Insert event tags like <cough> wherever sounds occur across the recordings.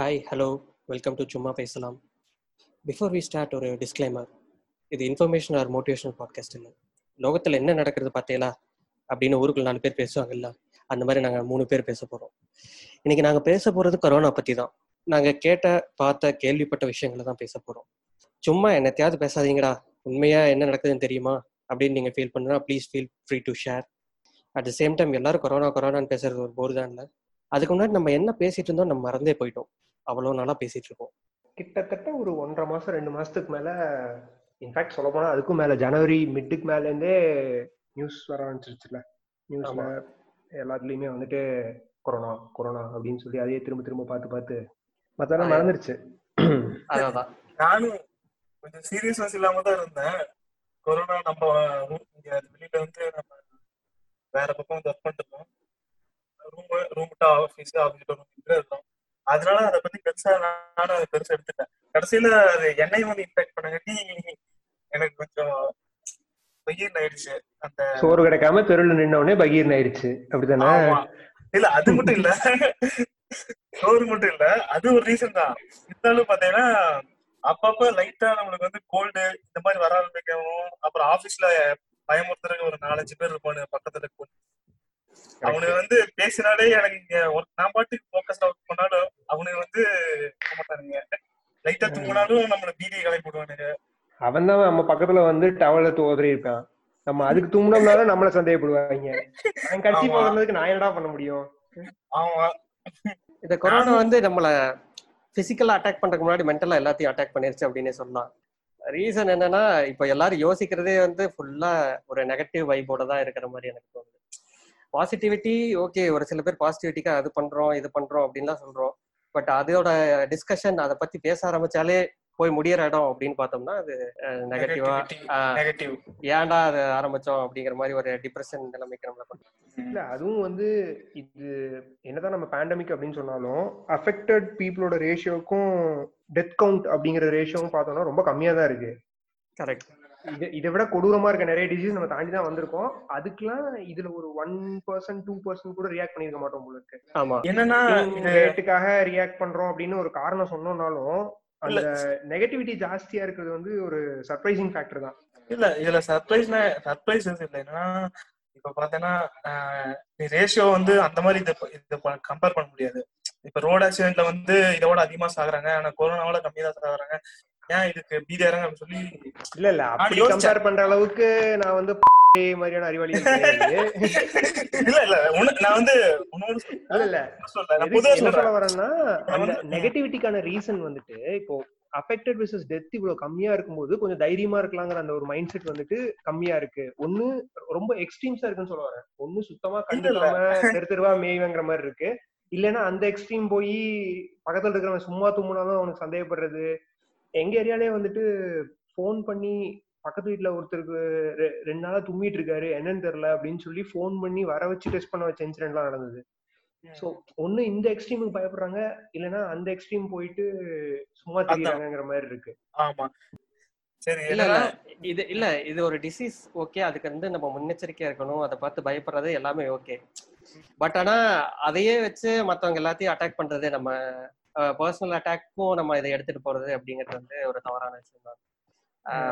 Hi hello welcome to சும்மா பேசலாம் before we start ஒரு டிஸ்க்ளைமர் இது இன்ஃபர்மேஷன் ஆர் மோட்டிவேஷனல் பாட்காஸ்ட் இல்லை. லோகத்தில் என்ன நடக்கிறது பார்த்தீங்களா? அப்படின்னு ஊருக்குள்ள நாலு பேர் பேசுவாங்கல்ல. அந்த மாதிரி நாங்கள் மூணு பேர் பேச போகிறோம் இன்னைக்கு நாங்கள் பேச போகிறது கொரோனா பற்றி தான். நாங்கள் கேட்ட பார்த்த கேள்விப்பட்ட விஷயங்களை தான் பேச போகிறோம் சும்மா என்னத்தையாவது பேசாதீங்கடா. உண்மையாக என்ன நடக்குதுன்னு தெரியுமா? அப்படின்னு நீங்கள் ஃபீல் பண்ணுனா please feel free to share at the same time எல்லாரும் கொரோனா கொரோனான்னு பேசுறது ஒரு போர் தான் இல்லை. அதுக்கு முன்னாடி நம்ம என்ன பேசிட்டு இருந்தோம் நம்ம மறந்தே போயிட்டோம். அவ்வளோ நாளா பேசிட்டு இருக்கோம். கிட்டத்தட்ட ஒரு ஒன்றரை மாசம் ரெண்டு மாசத்துக்கு மேல இன்ஃபேக்ட் சொல்ல போனா அதுக்கும் மேல ஜனவரி மிட்டுக்கு மேல இருந்தே நியூஸ் வர ஆரம்பிச்சிருச்சுல. நியூஸ்ல. எல்லாத்துலயுமே வந்துட்டு கொரோனா கொரோனா அப்படின்னு சொல்லி அதையே திரும்ப திரும்ப பார்த்து பார்த்து மத்தெல்லாம். மறந்துருச்சு. அதான். நானும் கொஞ்சம் சீரியஸ்னஸ் இல்லாம தான் இருந்தேன். கொரோனா நம்ம வெளியில வந்து நம்ம வேற பக்கம் வந்து ஒர்க் பண்ணிட்டு இருக்கோம் ரூம் ரூம் ஆஃபீஸ் ஆஃபீஸ் இருந்தோம். அதனால அதை பத்தி பெருசா நானும் அதை பெருசா எடுத்துட்டேன் கடைசியில அது என்னை வந்து இம்பாக்ட் பண்ணங்காட்டி எனக்கு கொஞ்சம் பகீர் ஆயிடுச்சு. அந்த சோறு கிடைக்காம தெருவில் உடனே பகீர்னு ஆயிடுச்சு. அப்படித்தானே? ஆமா. இல்ல அது மட்டும் இல்ல. சோறு மட்டும் இல்ல. அது ஒரு ரீசன் தான். இருந்தாலும் பாத்தீங்கன்னா அப்பப்ப லைட்டா நம்மளுக்கு வந்து கோல்டு இந்த மாதிரி வர ஆரம்பிக்கவும் அப்புறம் ஆபீஸ்ல பயமுறுத்துறதுக்கு ஒரு நாலஞ்சு பேர் இருப்பானு பக்கத்துல அவனுக்கு வந்து பேசினாலே எனக்கு இங்க நான் பாட்டுக்கு போக்கஸ்டா ஒர்க் பண்ணாலும் அவனுக்கு வந்து மாட்டானுங்க. லைட்டா தூங்கினாலும் நம்மள பீதியை கலை போடுவானுங்க. அவன் தான் நம்ம பக்கத்துல வந்து டவல தோதறி இருக்கான். நம்ம அதுக்கு தூங்கினோம்னாலும் நம்மள சந்தேகப்படுவாங்க. அவன் கட்சி. போகிறதுக்கு நான் என்னடா பண்ண முடியும்? ஆமா. இந்த கொரோனா வந்து நம்மள பிசிக்கலா அட்டாக் பண்றதுக்கு முன்னாடி மென்டலா எல்லாத்தையும் அட்டாக் பண்ணிருச்சு அப்படின்னே சொல்லலாம். ரீசன் என்னன்னா இப்போ எல்லாரும் யோசிக்கிறதே வந்து ஃபுல்லா ஒரு நெகட்டிவ் வைபோட தான் இருக்கிற மாதிரி எனக்கு தோணுது. பாசிட்டிவிட்டி ஓகே ஒரு சில பேர் பாசிட்டிவிட்டிக்கா அது பண்றோம் இது பண்றோம் அப்படின்லாம் சொல்றோம். பட் அதோட டிஸ்கஷன் அதை பத்தி பேச ஆரம்பிச்சாலே போய் முடியற இடம் அப்படின்னு பார்த்தோம்னா அது நெகட்டிவா நெகட்டிவ் ஏன்டா அது ஆரம்பிச்சோம் அப்படிங்கிற மாதிரி ஒரு டிப்ரெஷன் நிலைமைக்கு நம்மள இல்ல அதுவும் வந்து இது என்னதான் நம்ம பேண்டமிக் அப்படின்னு சொன்னாலும் அஃபெக்டட் பீப்புளோட ரேஷியோக்கும் டெத் கவுண்ட் அப்படிங்கிற ரேஷியோவும் பார்த்தோம்னா ரொம்ப கம்மியா தான் இருக்கு. கரெக்ட் இது இதை விட கொடூரமா இருக்க நிறைய டிசீஸ் நம்ம தாண்டி தான் வந்திருக்கோம். அதுக்கெல்லாம் இதுல ஒரு ஒன் பர்சன்ட் டூ பர்சன்ட் கூட ரியாக்ட் பண்ணிருக்க மாட்டோம் இருக்கு. ஆமா. என்னன்னா ரேட்டுக்காக ரியாக்ட் பண்றோம் அப்படின்னு ஒரு காரணம் சொன்னோம்னாலும் அந்த நெகட்டிவிட்டி ஜாஸ்தியா இருக்கிறது வந்து ஒரு சர்ப்ரைசிங் ஃபேக்டர் தான். இல்ல இதுல சர்ப்ரைஸ் சர்ப்ரைஸ் இல்ல. என்னன்னா இப்ப பாத்தீங்கன்னா ரேஷியோ வந்து அந்த மாதிரி இது இது கம்பேர் பண்ண முடியாது. இப்ப ரோட் ஆக்சிடென்ட்ல வந்து இதோட அதிகமா சாகுறாங்க. ஆனா கொரோனாவோட கம்மி தான் சாகுறாங்க. ஏன் இதுக்கு பீதியாரங்க அப்படின்னு சொல்லி இல்ல இல்ல. அப்படி. கம்பேர் பண்ற அளவுக்கு நான் வந்து <laughs> மாதிரியான அறிவாளி இல்ல இல்ல. நான் வந்து இல்ல இல்ல. என்ன சொல்ல வரேன்னா நெகட்டிவிட்டிக்கான ரீசன் வந்துட்டு இப்போ அஃபெக்டட் விசஸ் டெத் இவ்வளவு கம்மியா இருக்கும்போது கொஞ்சம் தைரியமா இருக்கலாங்கிற அந்த ஒரு மைண்ட் செட் வந்துட்டு கம்மியா இருக்கு. ஒண்ணு ரொம்ப எக்ஸ்ட்ரீம்ஸா இருக்குன்னு சொல்ல வரேன். ஒண்ணு சுத்தமா கண்டுக்காம தெரு தெருவா மேய்வங்கிற மாதிரி இருக்கு. இல்லைன்னா அந்த எக்ஸ்ட்ரீம் போய் பக்கத்துல இருக்கிறவன் சும்மா தும்முனாலும் அவனுக்கு சந்தேகப்படுறது. எங்க ஏரியாலே வந்துட்டு ஃபோன் பண்ணி பக்கத்து வீட்டுல ஒருத்தருக்கு ரெ- ரெண்டு நாளா தும்மிட்டு இருக்காரு. என்னன்னு தெரியல அப்படின்னு சொல்லி ஃபோன் பண்ணி வர வச்சு டெஸ்ட் பண்ண வச்ச இன்சிடென்ட் எல்லாம் நடந்தது. சோ ஒண்ணு இந்த எக்ஸ்ட்ரீமுக்கு பயப்படுறாங்க. இல்லனா அந்த எக்ஸ்ட்ரீம் போயிட்டு சும்மா தெரியறாங்கங்கிற மாதிரி இருக்கு. ஆமா. சரி இல்ல இது இல்ல. இது ஒரு டிசீஸ் ஓகே அதுக்கு வந்து நம்ம முன்னெச்சரிக்கையா இருக்கணும். அதை பார்த்து பயப்படுறது எல்லாமே ஓகே பட் ஆனா அதையே வச்சு மத்தவங்க எல்லாத்தையும் அட்டாக் பண்றது நம்ம பர்சனல் அட்டாக்கும் நம்ம இதை எடுத்துட்டு போறது அப்படிங்கிறது வந்து ஒரு தவறான விஷயம் தான்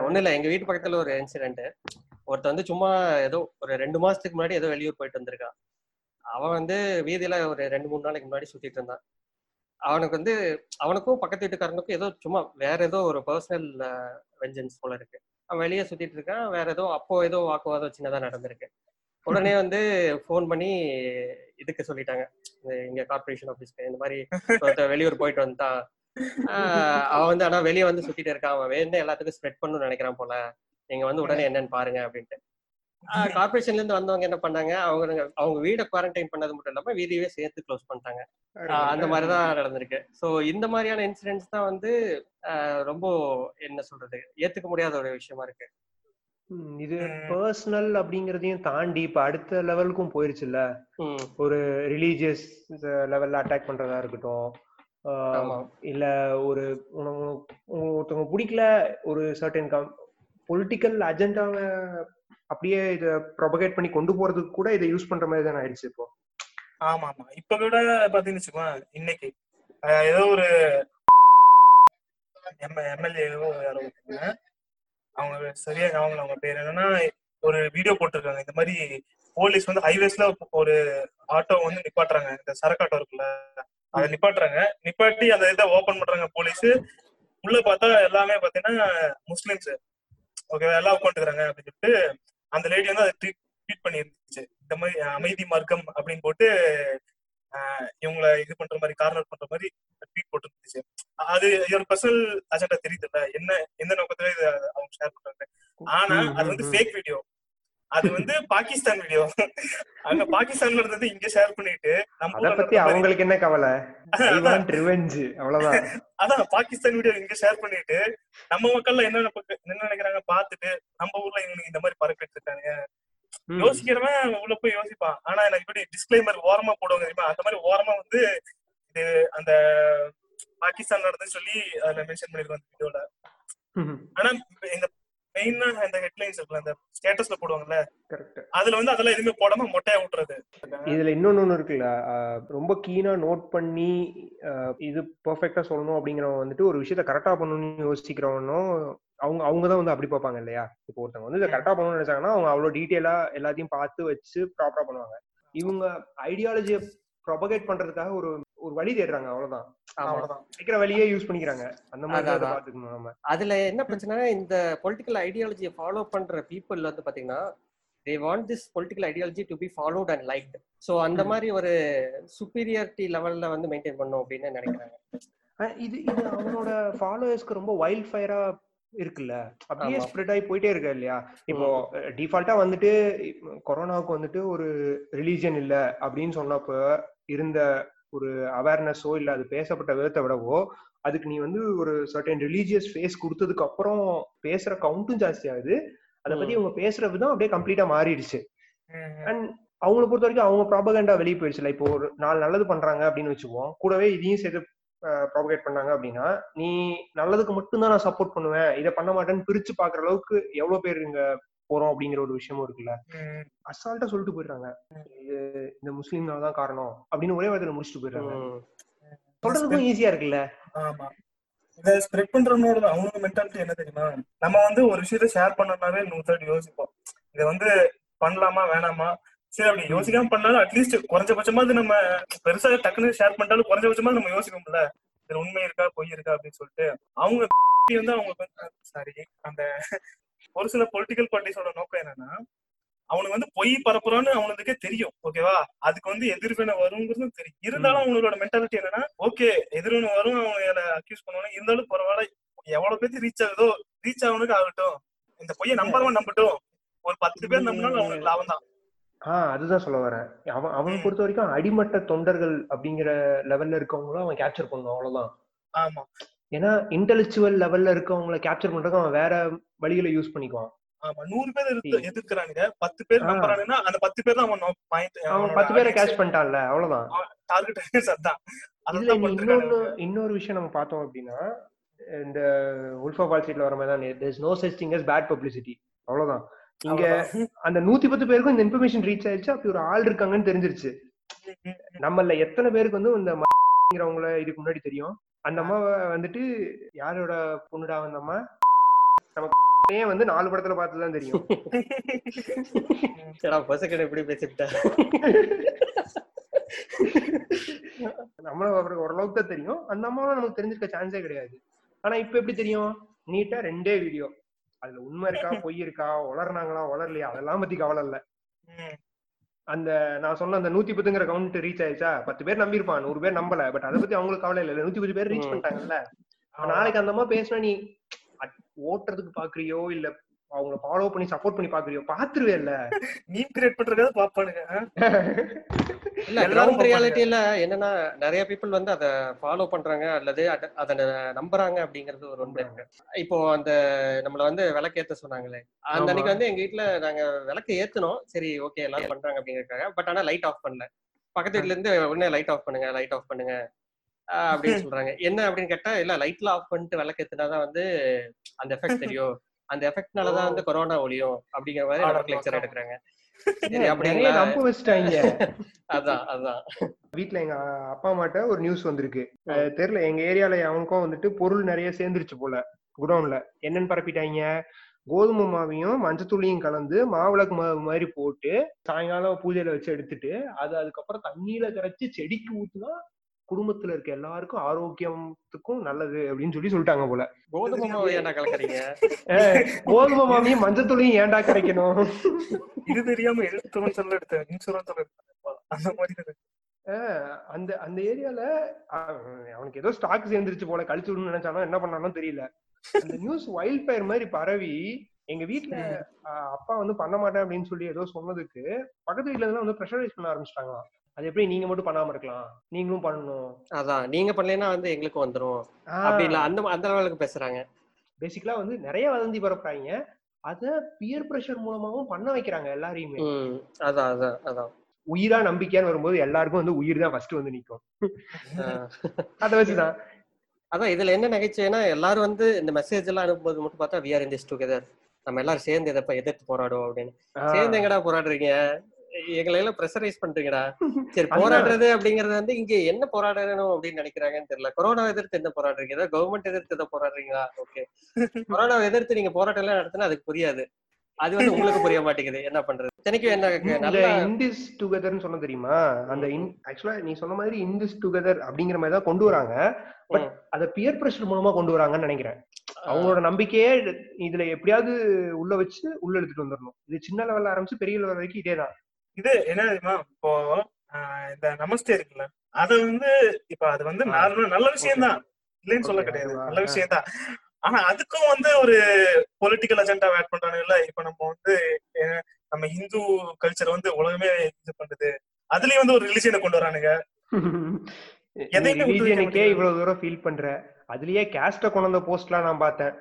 ஒண்ணும் இல்ல. எங்க வீட்டு பக்கத்துல ஒரு இன்சிடென்ட் ஒருத்தன் வந்து சும்மா ஏதோ ஒரு ரெண்டு மாசத்துக்கு முன்னாடி ஏதோ வெளியூர் போயிட்டு வந்திருக்கான். அவன் வந்து வீதியில ஒரு ரெண்டு மூணு நாளைக்கு முன்னாடி சுத்திட்டு இருந்தான். அவனுக்கு வந்து அவனுக்கும் பக்கத்து வீட்டுக்காரனுக்கும் ஏதோ சும்மா வேற ஏதோ ஒரு பர்சனல் வெஞ்சன்ஸ் போல இருக்கு. அவன் வெளியே சுத்திட்டு இருக்கான். வேற ஏதோ அப்போ ஏதோ வாக்குவாதம் சின்னதா நடந்திருக்கு. உடனே வந்து ஃபோன் பண்ணி இதுக்கு சொல்லிட்டாங்க. இங்க கார்பரேஷன் ஆபீஸ்க்கு இந்த மாதிரி வெளியூர் போயிட்டு ஆஹ் அவன் வந்து ஆனா வெளியே வந்து சுத்திட்டு இருக்கான். அவன் வேணும் எல்லாத்துக்கும் ஸ்ப்ரெட் பண்ணணும்னு நினைக்கிறான் போல. நீங்க வந்து உடனே என்னன்னு பாருங்க அப்படின்ட்டு. கார்பரேஷன்ல இருந்து வந்தவங்க என்ன பண்ணாங்க? அவங்க அவங்க வீட குவாரண்டைன் பண்ணது மட்டும் இல்லாம வீதியவே சேர்த்து க்ளோஸ் பண்ணிட்டாங்க. அந்த மாதிரிதான் நடந்திருக்கு. சோ இந்த மாதிரியான இன்சிடென்ட்ஸ் தான் வந்து ரொம்ப என்ன சொல்றது ஏத்துக்க முடியாத ஒரு விஷயமா இருக்கு. இது. பர்சனல் அப்படிங்கறதையும் தாண்டி இப்ப அடுத்த லெவலுக்கும் போயிருச்சுல்ல? ஒரு ரிலீஜியஸ் லெவல்ல அட்டாக் பண்றதா இருக்கட்டும். இல்ல ஒரு ஒருத்தவங்க பிடிக்கல ஒரு சர்டன் பொலிட்டிக்கல் அஜெண்டாவை அப்படியே இத ப்ரொபகேட் பண்ணி கொண்டு போறதுக்கு கூட இதை யூஸ் பண்ற மாதிரி தான் ஆயிடுச்சு இப்போ. ஆமா ஆமா இப்ப கூட பாத்தீங்கன்னு வச்சுக்கோங்க இன்னைக்கு ஏதோ ஒரு எம்எல்ஏ யாரோ அவங்க சரியா ஞாபகம் அவங்க பேர். என்னன்னா ஒரு வீடியோ போட்டிருக்காங்க. இந்த மாதிரி போலீஸ் வந்து ஹைவேஸ்ல ஒரு ஆட்டோ வந்து நிப்பாட்டுறாங்க. இந்த சரக்கு ஆட்டோ இருக்குல்ல அதை நிப்பாட்டுறாங்க. நிப்பாட்டி அந்த இதை ஓபன் பண்றாங்க போலீஸ் உள்ள பார்த்தா எல்லாமே பாத்தீங்கன்னா முஸ்லிம்ஸ். ஓகே எல்லாம் உட்காந்துக்கிறாங்க அப்படின்னு சொல்லிட்டு அந்த லேடி வந்து அதை ட்வீட் பண்ணி இருந்துச்சு இந்த மாதிரி அமைதி மார்க்கம் அப்படின்னு போட்டு இவங்களை இது பண்ற மாதிரி கார்னர் பண்ற மாதிரி ட்வீட் போட்டு இருந்துச்சு அது ஒரு பர்சனல் அஜெண்டா தெரியுதுல்ல. என்ன எந்த நோக்கத்துல இதை அவங்க ஷேர் பண்றாங்க. ஆனா அது வந்து. ஃபேக் வீடியோ அது வந்து பாகிஸ்தான் வீடியோ அங்க பாகிஸ்தான்ல இருந்தது இங்க ஷேர் பண்ணிட்டு நம்ம பத்தி அவங்களுக்கு என்ன கவலை? ரிவெஞ்ச் <laughs> அவ்வளவுதான். அதான் பாகிஸ்தான் வீடியோ இங்க ஷேர் பண்ணிட்டு நம்ம மக்கள்ல என்ன என்ன நினைக்கிறாங்க பார்த்துட்டு நம்ம ஊர்ல இவனுக்கு இந்த மாதிரி பரப்பிட்டு இருக்காங்க. யோசிக்கிறவன் உள்ள போய் யோசிப்பான். ஆனா எனக்கு இப்படி டிஸ்க்ளைமர் ஓரமா போடுவாங்க தெரியுமா? அந்த மாதிரி ஓரமா வந்து இது அந்த பாகிஸ்தான் நடந்து சொல்லி அதுல மென்ஷன் பண்ணிருக்கோம் அந்த வீடியோல. ஆனா இந்த மெயினா இந்த ஹெட்லைன்ஸ் இருக்குல்ல அந்த ஸ்டேட்டஸ்ல போடுவாங்கல்ல கரெக்ட் அதுல வந்து அதெல்லாம் எதுவுமே போடாம மொட்டையா விட்டுறது. இதுல இன்னொன்னு ஒண்ணு இருக்குல்ல ரொம்ப கீனா நோட் பண்ணி இது பெர்ஃபெக்ட்டா சொல்லணும் அப்படிங்கிறவன் வந்துட்டு ஒரு விஷயத்த கரெக்டா பண்ணணும்னு யோசிக்கிறவனும் அவங்க அவங்க தான் வந்து அப்படி பார்ப்பாங்க இல்லையா? இப்போ ஒருத்தவங்க வந்து இதை கரெக்டா பண்ணணும்னு நினைச்சாங்கன்னா அவங்க அவ்வளவு டீட்டெயிலா எல்லாத்தையும் பார்த்து வச்சு ப்ராப்பரா பண்ணுவாங்க. இவங்க ஐடியாலஜியை ப்ரொபகேட் பண்றதுக்காக ஒரு ஒரு வழி தேடுறாங்க அவ்வளவுதான். அவ்வளவுதான். கிடைக்கிற வழியே யூஸ் பண்ணிக்கிறாங்க. அந்த மாதிரி. பாத்துக்கணும் நம்ம. அதுல என்ன பிரச்சனைனா இந்த பொலிட்டிக்கல் ஐடியாலஜியை ஃபாலோ பண்ற பீப்புள் வந்து பாத்தீங்கன்னா they want this political ideology to be followed and liked so அந்த. மாதிரி ஒரு சுப்பீரியாரிட்டி லெவல்ல வந்து மெயின்டைன் பண்ணும் அப்படின்னு நினைக்கிறாங்க. இது இது அவனோட ஃபாலோவர்ஸ்க்கு ரொம்ப வைல்ட் ஃபயரா இருக்குல்ல? அப்படியே. ஸ்ப்ரெட் ஆகி போயிட்டே இருக்கு இல்லையா? இப்போ டிஃபால்ட்டா வந்துட்டு கொரோனாவுக்கு வந்துட்டு ஒரு ரிலீஜன் இல்ல அப்படின்னு சொன்னப்ப இருந்த ஒரு அவேர்னஸோ இல்ல அது பேசப்பட்ட விதத்தை விடவோ அதுக்கு நீ வந்து ஒரு சர்டன் ரிலீஜியஸ் ஃபேஸ் கொடுத்ததுக்கு அப்புறம் பேசுற கவுண்ட்டும் ஜாஸ்தி ஆகுது. அதை பத்தி. அவங்க பேசுற விதம் அப்படியே கம்ப்ளீட்டா மாறிடுச்சு. அண்ட் அவங்கள பொறுத்த வரைக்கும் அவங்க ப்ராபகண்டா வெளியே போயிடுச்சுல. இப்போ ஒரு நாலு நல்லது பண்றாங்க அப்படின்னு வச்சுக்குவோம். கூடவே இதையும் சேர்த்து ப்ராபகேட் பண்ணாங்க அப்படின்னா நீ நல்லதுக்கு மட்டும்தான் நான் சப்போர்ட் பண்ணுவேன். இதை பண்ண மாட்டேன்னு பிரிச்சு பாக்குற அளவுக்கு எவ்வளவு பேர் இங்க போறோம் அப்படிங்கிற ஒரு விஷயமும் இருக்குல்ல. அசால்ட்டா சொல்லிட்டு போயிடுறாங்க. இது இந்த முஸ்லீம்னால தான் காரணம் அப்படின்னு ஒரே வாரத்துல முடிச்சுட்டு போயிடுறாங்க. சொல்றதுக்கும் ஈஸியா இருக்குல்ல. ஆமா. இத ஸ்ப்ரெட் பண்றவனோட அவங்க மென்டாலிட்டி என்ன தெரியுமா? நம்ம வந்து ஒரு விஷயத்த ஷேர் பண்ணனாலே நூறு தாட்டி யோசிப்போம். இத வந்து பண்ணலாமா வேணாமா? சரி அப்படி யோசிக்காம பண்ணாலும் அட்லீஸ்ட் குறைஞ்சபட்சமாவது நம்ம பெருசா டக்குன்னு ஷேர் பண்ணிட்டாலும் குறைஞ்சபட்சமாவது நம்ம யோசிப்போம்ல இதுல உண்மை இருக்கா பொய் இருக்கா அப்படின்னு சொல்லிட்டு. அவங்க வந்து அவங்களுக்கு சாரி அந்த ஒரு சில பொலிட்டிக்கல் பார்ட்டிஸோட நோக்கம் என்னன்னா அவனுக்கு வந்து பொய் பரப்புறான்னு அவனுக்கே தெரியும் ஓகேவா அதுக்கு வந்து எதிர்வினை வருங்கிறதும் தெரியும் இருந்தாலும் அவங்களோட மென்டாலிட்டி என்னன்னா ஓகே எதிர்வினை வரும் அவங்க அக்யூஸ் பண்ணுவாங்க. இருந்தாலும் பரவாயில்ல எவ்வளவு பேருக்கு ரீச் ஆகுதோ ரீச் ஆகணுக்கு ஆகட்டும். இந்த பொய்யை நம்பறவன் நம்பட்டும். ஒரு பத்து பேர் நம்பினாலும் அவங்களுக்கு லாபம் தான் ஆஹ் அதுதான் சொல்ல வரேன். அவன் அவனை. பொறுத்த வரைக்கும் அடிமட்ட தொண்டர்கள் அப்படிங்கிற லெவல்ல இருக்கவங்களும் அவன் கேப்சர் பண்ணுவான் அவ்வளவுதான். ஆமா. ஏன்னா இன்டெலெக்சுவல் லெவல்ல இருக்கவங்கள கேப்சர் பண்றதுக்கு அவன் வேற வழிகளை யூஸ் பண்ணிக்குவான். ஆமா நூறு பேர் எதிர்க்கிறானுங்க. பத்து பேர். நம்புறானுன்னா அந்த பத்து பேர் தான் அவன் பாயிண்ட் அவன் பத்து பேரை கேட்ச் பண்ணிட்டான்ல அவ்வளவுதான். டார்கெட் <laughs> அதான். நீ இன்னொன்னு இன்னொரு விஷயம் நம்ம பார்த்தோம் அப்படின்னா இந்த உல்ஃபா வால் சீட்ல வர மாதிரி தான் such thing as bad publicity. அவ்வளவுதான். இங்க. அந்த நூத்தி பத்து பேருக்கும் இந்த இன்ஃபர்மேஷன் ரீச் ஆயிடுச்சு அப்படி ஒரு ஆள் இருக்காங்கன்னு தெரிஞ்சிருச்சு. நம்மள எத்தனை பேருக்கு வந்து இந்த இதுக்கு முன்னாடி தெரியும்? அந்த அம்மாவை வந்துட்டு யாரோட பொண்ணுடா அந்த அம்மா? நமக்கு வந்து நாலு படத்துல பார்த்துதான் தெரியும். பசங்க எப்படி பேசிவிட்டேன் நம்மள அவருக்கு ஓரளவுக்கு தான் தெரியும். அந்த அம்மாவை நமக்கு தெரிஞ்சிருக்க சான்ஸே கிடையாது. ஆனா இப்ப எப்படி தெரியும்? நீட்டா ரெண்டே வீடியோ அதுல உண்மை இருக்கா <laughs> பொய் இருக்கா வளர்னாங்களா வளரலையா அதெல்லாம் பத்தி கவலை இல்ல. அந்த நான் சொன்ன அந்த நூத்தி பத்துங்கிற கவுண்ட் ரீச் ஆயிடுச்சா? பத்து பேர் நம்பியிருப்பான் நூறு பேர் நம்பல. பட் அதை பத்தி அவங்களுக்கு கவலை இல்ல. நூத்தி பத்து பேர் ரீச். பண்ணிட்டாங்கல்ல. நாளைக்கு அந்த அம்மா பேசினா நீ ஓட்டுறதுக்கு பாக்குறியோ இல்ல அவங்க ஃபாலோ பண்ணி சப்போர்ட் பண்ணி பாக்குறியோ பாத்துருவே இல்ல. மீம் கிரியேட் பண்றதுக்காக பாப்பானுங்க? <laughs> இல்ல எல்லாரும் கிரவுண்ட். ரியாலிட்டியில என்னன்னா நிறைய பீப்புள் வந்து அதை ஃபாலோ பண்றாங்க அல்லது அத- அதை நம்புறாங்க அப்படிங்கிறது ஒரு ஒன்று இருக்கு. இப்போ அந்த நம்மள வந்து விளக்கு ஏத்த சொன்னாங்களே. அந்த. அன்னைக்கு வந்து எங்க வீட்ல நாங்க விளக்கு ஏத்துனோம் சரி ஓகே எல்லாரும் பண்றாங்க அப்படிங்கிறதுக்காக. பட் ஆனா லைட் ஆஃப் பண்ணல. பக்கத்து வீட்ல இருந்து உடனே லைட் ஆஃப் பண்ணுங்க லைட் ஆஃப் பண்ணுங்க அப்படின்னு <laughs> சொல்றாங்க. என்ன அப்படின்னு கேட்டா இல்ல லைட்ல ஆஃப் பண்ணிட்டு விளக்கு ஏத்துனாதான் வந்து அந்த எஃபெக்ட் <laughs> தெரியும். அந்த எஃபெக்ட்னாலதான் வந்து கொரோனா ஒழியும் அப்படிங்கிற மாதிரி நமக்கு லெக்சர். எடுக்கிறாங்க. <laughs> நம்ப வச்சுட்டாங்க. <laughs> அதான் அதான். வீட்ல எங்க அப்பா அம்மாட்ட ஒரு நியூஸ் வந்திருக்கு. தெரியல எங்க ஏரியால அவனுக்கும் வந்துட்டு பொருள் நிறைய சேர்ந்துருச்சு போல குடோன்ல. என்னன்னு பரப்பிட்டாங்க? கோதுமை மாவையும் மஞ்சத்தூளையும் கலந்து மாவிளக்கு மாவு மாதிரி போட்டு சாயங்காலம் பூஜையில வச்சு எடுத்துட்டு அது அதுக்கப்புறம் தண்ணியில கரைச்சு செடிக்கு ஊத்துனா குடும்பத்துல இருக்க எல்லாருக்கும் ஆரோக்கியத்துக்கும் நல்லது அப்படின்னு சொல்லி சொல்லிட்டாங்க போல. கோதுமை மாவு ஏன்டா கலக்குறீங்க? கோதுமை மாவையும் மஞ்சத்தூளையும் ஏன்டா கிடைக்கணும் இது தெரியாம எடுத்தேன் இன்சூரன்ஸ் எல்லாம் எடுத்தேன் அந்த மாதிரி அந்த அந்த ஏரியால அவனுக்கு ஏதோ ஸ்டாக் சேர்ந்துருச்சு போல கழிச்சு விடணும்னு நினைச்சாலும் என்ன பண்ணாலும் தெரியல. அந்த நியூஸ் வைல்ட் ஃபயர் மாதிரி பரவி எங்க வீட்ல அஹ், அப்பா வந்து பண்ண மாட்டேன் அப்படின்னு சொல்லி ஏதோ சொன்னதுக்கு பக்கத்து எல்லாம் வந்து ப்ரெஷரைஸ் பண்ண ஆரம்பிச்சிட்டாங்களாம். அது எப்படி நீங்க மட்டும் பண்ணாம இருக்கலாம்? நீங்களும் பண்ணணும். அதான். நீங்க பண்ணலைன்னா வந்து எங்களுக்கு வந்துரும். அப்படி இல்ல. அந்த அந்த லெவலுக்கு பேசுறாங்க. பேசிக்கலா வந்து நிறைய வதந்தி பரப்புறாங்க. அத பியர் பிரஷர் மூலமாவும் பண்ண வைக்கிறாங்க எல்லாரையுமே. அதான் அதான் அதான். உயிரா நம்பிக்கையான்னு வரும்போது எல்லாருக்கும் வந்து உயிர் தான் ஃபர்ஸ்ட் வந்து நிக்கும். அதை வச்சுதான். அதான். இதுல என்ன நகைச்சுவைனா எல்லாரும் வந்து இந்த மெசேஜ் எல்லாம் அனுப்பும்போது மட்டும் பார்த்தா we are in this together நம்ம எல்லாரும் சேர்ந்து எதை எதிர்த்து போராடுவோம் அப்படின்னு. சேர்ந்து எங்கடா போராடுறீங்க? எங்களை எல்லாம் ப்ரெஷரைஸ் பண்றீங்கடா. <laughs> சரி. போராடுறது அப்படிங்கறது வந்து இங்க என்ன போராடணும் அப்படின்னு நினைக்கிறாங்கன்னு தெரியல. கொரோனா எதிர்த்து என்ன போராடுறீங்க? ஏதோ கவர்மெண்ட் எதிர்த்து எதை போராடுறீங்களா? ஓகே <laughs> கொரோனா எதிர்த்து நீங்க போராட்டம் எல்லாம் நடத்தினா அதுக்கு புரியாது. அது வந்து உங்களுக்கு புரிய மாட்டேங்குது. என்ன பண்றது? இத்தனைக்கும் என்ன இந்திஸ் டுகெதர்னு சொன்ன தெரியுமா? அந்த ஆக்சுவலா நீ சொன்ன மாதிரி இந்திஸ் டுகெதர் அப்படிங்கிற மாதிரி தான் கொண்டு வராங்க. பட். அத பியர் பிரஷர் மூலமா கொண்டு வராங்கன்னு நினைக்கிறேன். அவங்களோட நம்பிக்கையே இதுல எப்படியாவது உள்ள வச்சு உள்ள எடுத்துட்டு வந்துடணும். இது சின்ன லெவல்ல ஆரம்பிச்சு பெரிய லெவல் வரைக்கும் இதேதான். இது என்ன தெரியுமா? இப்போ இந்த நமஸ்தே இருக்குல்ல அது வந்து இப்ப அது வந்து. நார்மலா நல்ல விஷயம் தான் இல்லைன்னு சொல்ல கிடையாது? நல்ல. விஷயம் தான் ஆனா அதுக்கும் வந்து ஒரு பொலிட்டிக்கல் அஜெண்டா ஆட் பண்றானுங்கல்ல இப்ப நம்ம வந்து நம்ம ஹிந்து கல்ச்சர் வந்து உலகமே இது பண்றது அதுலயும் வந்து ஒரு ரிலிஜியனை கொண்டு வரானுங்க. ரிலீஜியனுக்கே. இவ்வளவு தூரம் ஃபீல் பண்ற. அதுலயே கேஸ்ட கொண்டு வந்த போஸ்ட்லாம் நான் பார்த்தேன்.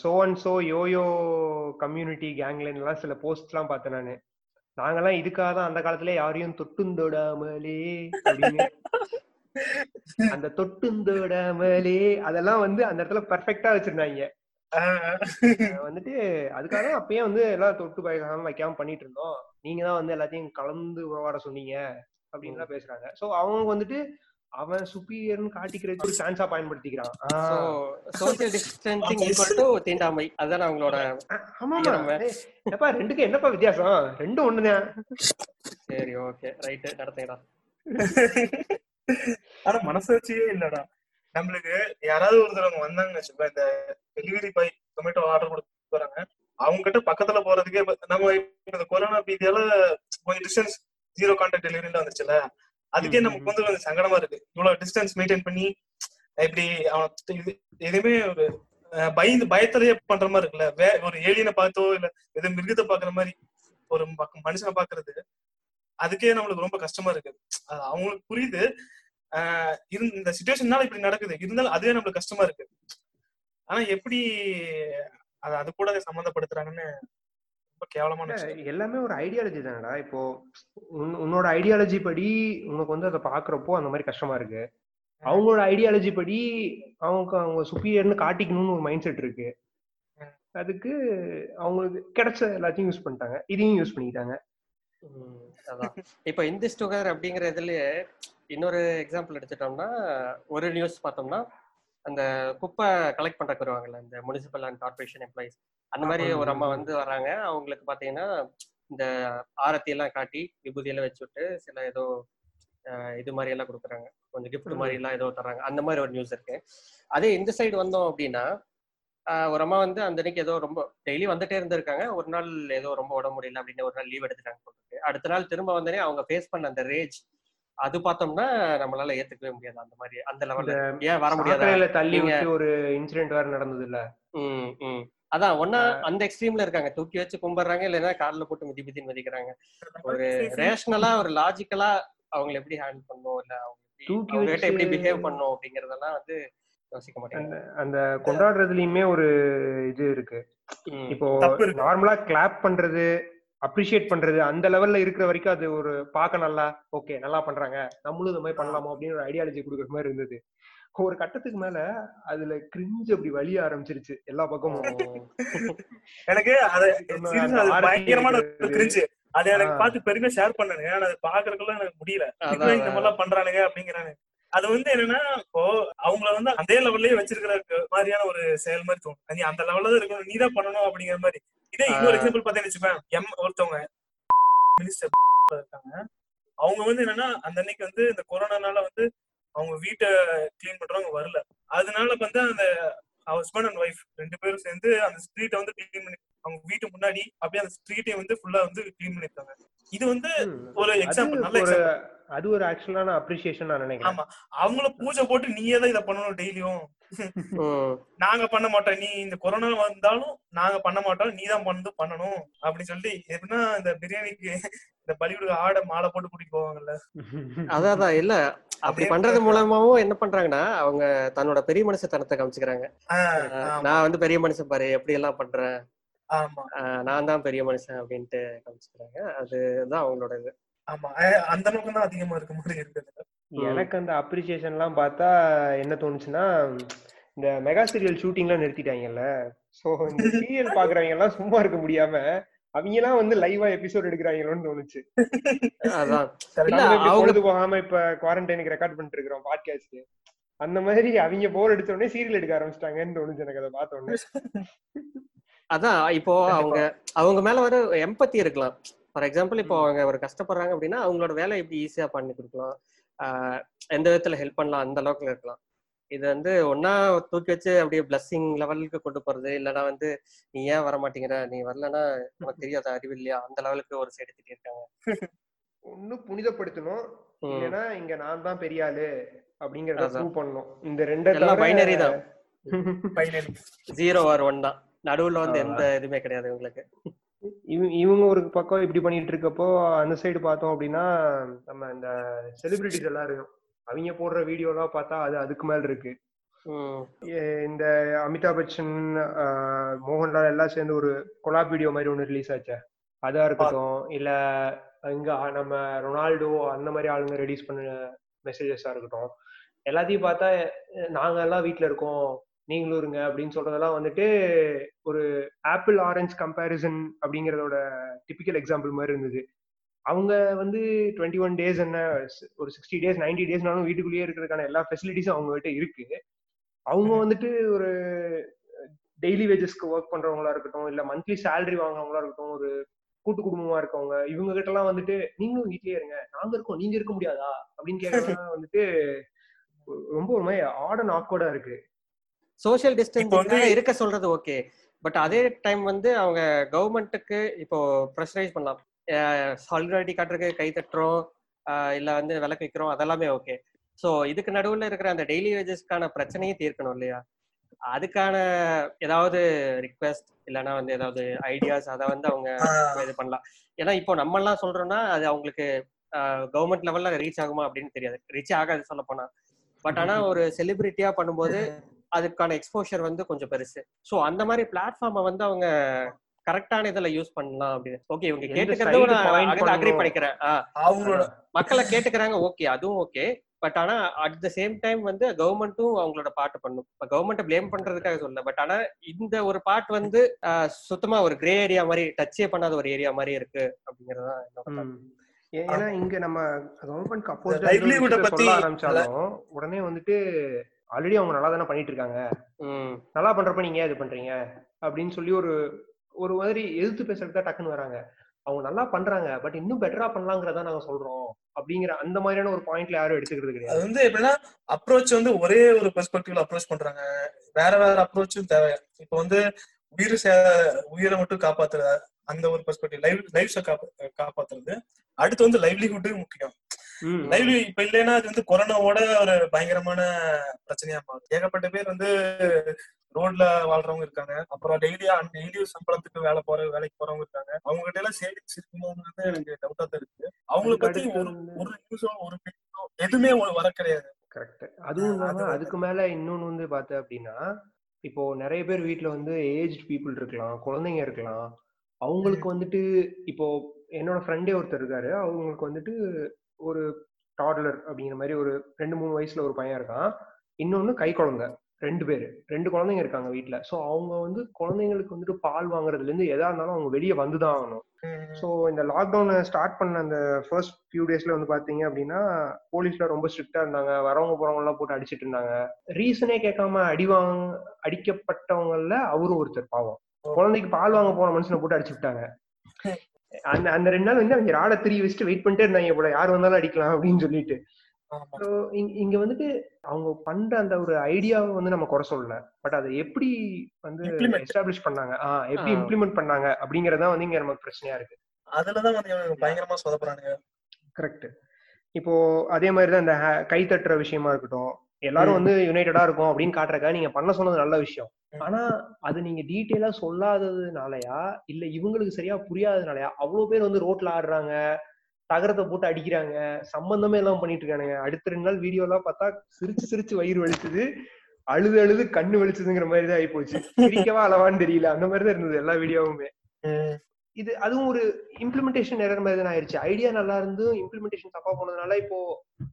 So and so yoyo community கேங்லைன் எல்லாம் சில போஸ்ட் எல்லாம் பார்த்தேன் நானு. நாங்கெல்லாம் இதுக்காக தான் அந்த காலத்துல யாரையும் தொட்டுந்தொடாமலே அந்த தொட்டுந்தொடாமலே அதெல்லாம் வந்து அந்த இடத்துல பெர்ஃபெக்ட்டா வச்சிருந்தாங்க. வந்துட்டு அதுக்காக தான் அப்பயே வந்து எல்லாம் தொட்டு பயக்காம வைக்காம பண்ணிட்டு இருந்தோம். நீங்க தான் வந்து எல்லாத்தையும் கலந்து உறவாட சொன்னீங்க அப்படின்னு எல்லாம் பேசுறாங்க. சோ அவங்க வந்துட்டு அவன் சுப்பீரியர்னு காட்டிக்கிறதுக்கு ஒரு சான்ஸா பயன்படுத்திக்கிறான். So ah social distancing equal to தீண்டாமை. அதுதான் அவங்களோட ஏய், எப்பா ரெண்டுக்கும் என்னப்பா வித்தியாசம்? ரெண்டும் ஒண்ணுதான். சரி ஓகே ரைட் நடத்துங்கடா. <laughs> ஆனா மனசாட்சியே இல்லடா. நம்மளுக்கு யாராவது ஒருத்தர் வந்தாங்கன்னு வச்சுக்கோ இந்த டெலிவரி பாய் டொமேட்டோ ஆர்டர் கொடுத்து வராங்க அவங்க கிட்ட பக்கத்துல போறதுக்கே நம்ம இந்த கொரோனா பீதியால கொஞ்சம் டிஸ்டன்ஸ் ஜீரோ கான்டாக்ட் டெலிவரில வந்துச்சுல. அதுக்கே நமக்கு வந்து கொஞ்சம் சங்கடமா இருக்கு. இவ்வளவு டிஸ்டன்ஸ் மெயின்டைன் பண்ணி இப்படி அவன் எதுவுமே ஒரு பயந்து பயத்திலேயே பண்ற மாதிரி இருக்குல்ல? வே ஒரு ஏலியனை பார்த்தோ இல்ல எது மிருகத்தை பாக்குற மாதிரி ஒரு மனுஷனை பாக்குறது அதுக்கே நம்மளுக்கு ரொம்ப கஷ்டமா இருக்கு. அது அவங்களுக்கு புரியுது. இந்த சுச்சுவேஷன்னால இப்படி நடக்குது. இருந்தாலும் அதுவே நம்மளுக்கு கஷ்டமா இருக்கு. ஆனா எப்படி அது அது கூட சம்மந்தப்படுத்துறாங்கன்னு கேவலமான எல்லாமே ஒரு ஐடியாலஜி தானடா. இப்போ உன்- உன்னோட ஐடியாலஜி படி உனக்கு வந்து அதை பாக்குறப்போ அந்த மாதிரி கஷ்டமா இருக்கு. அவங்களோட ஐடியாலஜி படி அவங்க அவங்க சுப்பீரியர்னு காட்டிக்கணும்னு ஒரு மைண்ட் செட் இருக்கு. அதுக்கு அவங்களுக்கு கிடைச்ச எல்லாத்தையும் யூஸ் பண்ணிட்டாங்க. இதையும் யூஸ் பண்ணிக்கிட்டாங்க. ம், அதான். இப்ப இந்திஸ் டுகெதர் அப்படிங்கிற இதுலயே இன்னொரு எக்ஸாம்பிள் எடுத்துட்டோம்னா ஒரு நியூஸ் பார்த்தோம்னா அந்த குப்பை கலெக்ட் பண்றதுக்கு வருவாங்கல்ல இந்த முனிசிபல் அண்ட் கார்பரேஷன் எம்ப்ளாயிஸ் அந்த மாதிரி. ஒரு அம்மா வந்து வராங்க. அவங்களுக்கு பாத்தீங்கன்னா இந்த ஆரத்தி எல்லாம் காட்டி விபூதி எல்லாம் வச்சு விட்டு சில ஏதோ இது மாதிரி எல்லாம் கொடுக்குறாங்க. கொஞ்சம் gift மாதிரி எல்லாம் ஏதோ தர்றாங்க. அந்த மாதிரி ஒரு நியூஸ் இருக்கு. அதே இந்த சைடு வந்தோம் அப்படின்னா ஒரு அம்மா வந்து அந்த அன்னைக்கு ஏதோ ரொம்ப டெய்லி வந்துட்டே இருந்திருக்காங்க. ஒரு நாள் ஏதோ ரொம்ப உடம்பு முடியல அப்படின்னு ஒரு நாள் லீவ் எடுத்துட்டாங்க அடுத்த நாள் திரும்ப வந்தனே அவங்க ஃபேஸ் பண்ண அந்த ரேஜ் அது பார்த்தோம்னா நம்மளால ஏத்துக்கவே முடியாது. அந்த மாதிரி அந்த லெவல்ல ஏன் வர முடியாதா? தள்ளி ஒரு இன்சிடென்ட் வேற நடந்தது இல்ல ம் ம். அதான் ஒன்னா அந்த எக்ஸ்ட்ரீம்ல இருக்காங்க. தூக்கி வச்சு கும்பிடுறாங்க இல்லைன்னா கால்ல போட்டு மிதி மிதி மிதிக்கிறாங்க. ஒரு ரேஷனலா ஒரு லாஜிக்கலா அவங்களை எப்படி ஹேண்டில் பண்ணணும்? இல்ல அவங்க எப்படி பிஹேவ் பண்ணணும்? அப்படிங்கறதெல்லாம் வந்து யோசிக்க மாட்டேங்க அந்த கொண்டாடுறதுலயுமே ஒரு இது இருக்கு. இப்போ. நார்மலா கிளாப் பண்றது அப்ரிஷியேட் பண்றது. அந்த லெவல்ல இருக்கிற வரைக்கும் அது ஒரு பார்க்க நல்லா ஓகே நல்லா பண்றாங்க. நம்மளும் இந்த மாதிரி பண்ணலாமோ அப்படின்னு ஒரு ஐடியாலஜி கொடுக்குற மாதிரி இருந்தது. ஒரு கட்டத்துக்கு மேல அதுல கிரிஞ்சு அப்படி வலிய ஆரம்பிச்சிருச்சு எல்லா பக்கமும். எனக்கு அது பயங்கரமான. கிரிஞ்சு அது எனக்கு. பார்த்து பெருமையா ஷேர் பண்ணனுங்க. ஆனா அது பாக்குறதுக்குள்ள எனக்கு முடியல. இந்த மாதிரிலாம் பண்றானுங்க அப்படிங்கிறானு அது வந்து என்னன்னா இப்போ அவங்கள வந்து அதே லெவல்லயே வச்சிருக்கிற மாதிரியான ஒரு செயல் மாதிரி தோணும். நீ அந்த லெவல்ல தான் இருக்கணும் நீ தான் பண்ணணும் அப்படிங்கிற மாதிரி. இதே இன்னொரு. எக்ஸாம்பிள் பார்த்தேன்னு வச்சுப்பேன் எம் ஒருத்தவங்க மினிஸ்டர் இருக்காங்க. அவங்க வந்து என்னன்னா அந்த அன்னைக்கு வந்து இந்த கொரோனானால வந்து அவங்க வீட்டை கிளீன் பண்றவங்க வரல. அதனால வந்து அந்த ஹஸ்பண்ட் அண்ட் ஒய்ஃப் ரெண்டு பேரும் சேர்ந்து அந்த ஸ்ட்ரீட்டை வந்து கிளீன் பண்ணி அவங்க வீட்டு முன்னாடி அப்படியே அந்த ஸ்ட்ரீட்டை வந்து ஃபுல்லா வந்து கிளீன் பண்ணிருக்காங்க. இது வந்து. ஒரு எக்ஸாம்பிள் நல்ல எக்ஸாம்பிள் அது ஒரு ஆக்சுவலான அப்ரிசியேஷன் நான் நினைக்கிறேன். ஆமா. அவங்கள பூஜை போட்டு நீயே தான் இதை பண்ணணும் டெய்லியும். நாங்க பண்ண மாட்டோம். நீ இந்த கொரோனா வந்தாலும் நாங்க பண்ண மாட்டோம். நீ தான் வந்து பண்ணணும் அப்படின்னு சொல்லி எப்படின்னா இந்த பிரியாணிக்கு இந்த பலிவிடு ஆடை மாலை போட்டு கூட்டிட்டு போவாங்கல்ல. அதான் அதான். இல்ல அப்படி பண்றது மூலமாவும் என்ன பண்றாங்கன்னா அவங்க தன்னோட பெரிய மனுஷத்தனத்தை காமிச்சுக்கிறாங்க. நான் வந்து பெரிய மனுஷன் பாரு எப்படி எல்லாம் பண்றேன் நான் தான் பெரிய மனுஷன் அப்படின்ட்டு காமிச்சுக்கிறாங்க. அதுதான் அவங்களோட இது ஆமா. அந்த அளவுக்கு தான் அதிகமா இருக்க மாதிரி இருக்குது எனக்கு அந்த அப்ரிசியேஷன் எல்லாம் பார்த்தா என்ன தோணுச்சுன்னா இந்த மெகா சீரியல் ஷூட்டிங்லாம் நிறுத்திட்டாங்கல்ல. சோ இந்த <laughs> சீரியல் பாக்குறவங்க எல்லாம் சும்மா இருக்க முடியாம அவங்க எல்லாம் வந்து லைவா எபிசோட் எடுக்கிறாங்களோன்னு தோணுச்சு. அதான். பொழுது போகாம இப்ப குவாரண்டைனுக்கு ரெக்கார்ட் பண்ணிட்டு இருக்கிறோம் பாட்காஸ்ட் அந்த மாதிரி அவங்க போர் அடிச்ச உடனே சீரியல் எடுக்க ஆரம்பிச்சிட்டாங்கன்னு தோணுச்சு எனக்கு அதை பார்த்த உடனே. <laughs> அதான் இப்போ அவங்க அவங்க மேல ஒரு எம்பத்தி இருக்கலாம். ஃபார் எக்ஸாம்பிள் இப்போ அவங்க ஒரு கஷ்டப்படுறாங்க அப்படின்னா அவங்களோட வேலை எப்படி ஈஸியா பண்ணி கொடுக்கலாம். எந்த விதத்துல ஹெல்ப் பண்ணலாம் அந்த அளவுக்கு இருக்கலாம். இது வந்து ஒன்னா தூக்கி வச்சு அப்படியே பிளஸ்ஸிங் லெவலுக்கு கொண்டு போறது இல்லைன்னா வந்து நீ ஏன் வர மாட்டேங்கிற நீ வரலன்னா உனக்கு <laughs> தெரியாத? அறிவு இல்லையா? அந்த லெவலுக்கு ஒரு சைடு திட்டிருக்காங்க ஒண்ணு புனிதப்படுத்தணும். இல்லைன்னா இங்க நான் தான் பெரிய ஆளு அப்படிங்கறத. ப்ரூவ் பண்ணணும். இந்த ரெண்டு binary தான். Finally. ஜீரோ ஆர் ஒன் தான். நடுவுல வந்து. எந்த இதுவுமே கிடையாது உங்களுக்கு. இவ- இவங்க ஒரு பக்கம் இப்படி பண்ணிட்டு இருக்கப்போ அந்த சைடு பார்த்தோம் அப்படின்னா நம்ம இந்த செலிபிரிட்டிஸ் எல்லாம் இருக்கும். அவங்க போடுற வீடியோ எல்லாம் பார்த்தா அது அதுக்கு மேல இருக்கு. இந்த அமிதாப் பச்சன் மோகன்லால் எல்லாம் சேர்ந்து ஒரு கொலாப் வீடியோ மாதிரி ஒன்று ரிலீஸ் ஆச்சே. அதா இருக்கட்டும் இல்ல இங்க நம்ம ரொனால்டோ அந்த மாதிரி ஆளுங்க ரெடியூஸ் பண்ண மெசேஜஸா இருக்கட்டும். எல்லாத்தையும் பார்த்தா நாங்க எல்லாம் வீட்ல இருக்கோம். நீங்களும் இருங்க அப்படின்னு சொல்றதெல்லாம் வந்துட்டு ஒரு ஆப்பிள் ஆரஞ்சு கம்பேரிசன் அப்படிங்கறதோட டிபிக்கல் எக்ஸாம்பிள் மாதிரி இருந்தது. அவங்க வந்து டுவெண்ட்டி ஒன் டேஸ் என்ன ஒரு சிக்ஸ்டி டேஸ் நைன்டி டேஸ்னாலும் வீட்டுக்குள்ளேயே இருக்கிறதுக்கான எல்லா ஃபெசிலிட்டிஸும் அவங்க கிட்ட இருக்கு. அவங்க வந்துட்டு ஒரு டெய்லி வேஜஸ்க்கு ஒர்க் பண்றவங்களா இருக்கட்டும் இல்ல மந்த்லி சேலரி வாங்குறவங்களா இருக்கட்டும் ஒரு கூட்டு குடும்பமா இருக்கவங்க இவங்க கிட்ட எல்லாம் வந்துட்டு நீங்களும் வீட்லயே இருங்க நாங்க இருக்கோம் நீங்க இருக்க முடியாதா? அப்படின்னு கேட்கறதுலாம் வந்துட்டு ரொம்ப ஒரு மாதிரி ஆட் அண்ட் ஆக்வர்டா இருக்கு. சோஷியல் இப்போ டிஸ்டன்ஸ் இருக்க சொல்றது ஓகே. பட் அதே டைம் வந்து அவங்க கவர்மெண்ட்டுக்கு இப்போ ப்ரெஷரைஸ் பண்ணலாம். சாலிடாரிட்டி காட்டுறதுக்கு கை தட்டுறோம் இல்ல வந்து விளக்கு வைக்கிறோம் அதெல்லாமே ஓகே. ஸோ இதுக்கு நடுவுல இருக்கிற அந்த டெய்லி வேஜஸ்க்கான பிரச்சனையும் தீர்க்கணும் இல்லையா? அதுக்கான ஏதாவது ரிக்வெஸ்ட் இல்லைன்னா வந்து ஏதாவது ஐடியாஸ் அதை வந்து அவங்க இது பண்ணலாம். ஏன்னா இப்போ நம்ம எல்லாம் சொல்றோம்னா அது அவங்களுக்கு கவர்மெண்ட் லெவல்ல ரீச் ஆகுமா அப்படின்னு தெரியாது. ரீச் ஆகாது சொல்ல போனா பட் ஆனா ஒரு செலிபிரிட்டியா பண்ணும்போது அதுக்கான எக்ஸ்போஷர் வந்து கொஞ்சம் பெருசு. சோ அந்த மாதிரி பிளாட்ஃபார்மை வந்து அவங்க கரெக்டான இதுல யூஸ் பண்ணலாம் அப்படின்னு. ஓகே இவங்க எந்த கேட்டுக்கிறது side point அக்ரி. பண்ணிக்கிறேன். மக்களை கேட்டுக்கிறாங்க ஓகே அதுவும் ஓகே பட் ஆனா அட் த சேம் டைம் வந்து கவர்மெண்ட்டும் அவங்களோட பாட்டு பண்ணும். இப்ப கவர்மெண்ட் ப்ளேம் பண்றதுக்காக சொல்ல பட் ஆனா இந்த ஒரு பார்ட் வந்து ஆஹ் சுத்தமா ஒரு கிரே ஏரியா மாதிரி டச்சே பண்ணாத ஒரு ஏரியா மாதிரி இருக்கு அப்படிங்கறதுதான் ஏன்னா இங்க நம்ம கவர்மெண்ட் அப்போஸ் ஆரம்பிச்சாலும் உடனே வந்துட்டு ஆல்ரெடி அவங்க நல்லா தானே பண்ணிட்டு இருக்காங்க ம். நல்லா பண்றப்ப நீங்க ஏன் இது பண்றீங்க? அப்படின்னு சொல்லி ஒரு ஒரு மாதிரி எதிர்த்து பேசுறதுக்கு தான் டக்குன்னு வராங்க. அவங்க நல்லா பண்றாங்க பட் இன்னும் பெட்டரா பண்ணலாங்கிறதா நாங்க சொல்றோம் அப்படிங்கிற அந்த மாதிரியான ஒரு பாயிண்ட்ல யாரும் எடுத்துக்கிறது அது கிடையாது வந்து எப்படின்னா அப்ரோச் வந்து ஒரே ஒரு பெர்ஸ்பெக்டிவ்ல அப்ரோச் பண்றாங்க. வேற வேற அப்ரோச்சும் தேவை இப்போ வந்து உயிர் சே- உயிரை மட்டும் காப்பாத்துற அந்த ஒரு பெர்ஸ்பெக்டிவ் லைவ் லைஃப்ஸை காப்பாத்துறது. அடுத்து வந்து லைவ்லிஹுட்டு முக்கியம். லைவ்லி இப்ப இல்லைன்னா அது வந்து கொரோனாவோட ஒரு பயங்கரமான பிரச்சனையா மாறும். ஏகப்பட்ட பேர் வந்து ரோட்ல வாழ்றவங்க இருக்காங்க. அப்புறம் டெய்லி டெய்லி சம்பளத்துக்கு வேலை போற வேலைக்கு போறவங்க இருக்காங்க. அவங்க கிட்ட எல்லாம் சேவிங்ஸ் இருக்குமோங்கிறது எனக்கு டவுட்டா தான் இருக்கு. அவங்கள பத்தி ஒரு ஒரு நியூஸோ ஒரு எதுவுமே வர கிடையாது. கரெக்ட் அதுவும் அது இல்லாம அதுக்கு மேல இன்னொன்னு வந்து பார்த்த அப்படின்னா இப்போ நிறைய பேர் வீட்ல வந்து ஏஜ் பீப்புள் இருக்கலாம் குழந்தைங்க இருக்கலாம். அவங்களுக்கு வந்துட்டு இப்போ என்னோட ஃப்ரெண்டே ஒருத்தர் இருக்காரு. அவங்களுக்கு வந்துட்டு ஒரு டாட்லர் அப்படிங்கிற மாதிரி ஒரு ரெண்டு மூணு வயசுல ஒரு பையன் இருக்கான். இன்னொன்னு கை குழந்தை. ரெண்டு பேரு. ரெண்டு குழந்தைங்க இருக்காங்க வீட்ல. சோ அவங்க வந்து குழந்தைங்களுக்கு வந்துட்டு பால் வாங்குறதுல இருந்து எதா இருந்தாலும் அவங்க வெளியே வந்துதான் ஆகணும். ஸோ இந்த லாக்டவுனை ஸ்டார்ட் பண்ண அந்த ஃபர்ஸ்ட் ஃபியூ டேஸ்ல வந்து பாத்தீங்க அப்படின்னா போலீஸ்ல ரொம்ப ஸ்ட்ரிக்டா இருந்தாங்க. வரவங்க போறவங்க எல்லாம் போட்டு அடிச்சிட்டு இருந்தாங்க. ரீசனே கேட்காம அடி வாங்க அடிக்கப்பட்டவங்கல அவரும் ஒருத்தர் பாவம். குழந்தைக்கு பால் வாங்க போன மனுஷனை போட்டு அடிச்சு விட்டாங்க. அந்த அந்த ரெண்டு நாள் வந்து அவங்க ராட திரி வச்சுட்டு வெயிட் பண்ணிட்டே இருந்தாங்க. போல யார் வந்தாலும் அடிக்கலாம் அப்படின்னு சொல்லிட்டு. So, இங்க- வந்துட்டு அவங்க பண்ற அந்த ஒரு ஐடியாவை வந்து நம்ம குறை சொல்லல. பட் அதை எப்படி வந்து Implement. எஸ்டாப்ளிஷ் பண்ணாங்க? ஆஹ் எப்படி. இம்ப்ளிமெண்ட் பண்ணாங்க? அப்படிங்கறதா வந்து இங்க நமக்கு பிரச்சனையா இருக்கு. அதுலதான் வந்து பயங்கரமா சொதப்புறானுங்க. கரெக்ட் இப்போ அதே மாதிரி தான் இந்த கை தட்டுற விஷயமா இருக்கட்டும். எல்லாரும். வந்து யுனைடடா இருக்கும் அப்படின்னு காட்டுறக்கா நீங்க பண்ண சொன்னது நல்ல விஷயம். ஆனா அது நீங்க டீட்டெயிலா சொல்லாததுனாலயா இல்ல இவங்களுக்கு சரியா புரியாததுனாலயா அவ்வளவு பேர் வந்து ரோட்ல ஆடுறாங்க தகரத்தை போட்டு அடிக்கிறாங்க சம்பந்தமே எல்லாம் பண்ணிட்டு இருக்கானுங்க அடுத்த ரெண்டு நாள் வீடியோ எல்லாம் பார்த்தா சிரிச்சு சிரிச்சு வயிறு வலிச்சுது அழுது அழுது கண்ணு வலிச்சுதுங்கிற மாதிரி தான் ஆகி போச்சு சிரிக்கவா அளவான்னு தெரியல அந்த மாதிரி தான் இருந்தது எல்லா வீடியோவுமே. இது அதுவும் ஒரு இம்ப்ளிமெண்டேஷன் எரர் மாதிரி தான் ஆயிடுச்சு ஐடியா நல்லா இருந்தும் இம்ப்ளிமெண்டேஷன் தப்பா போனதுனால இப்போ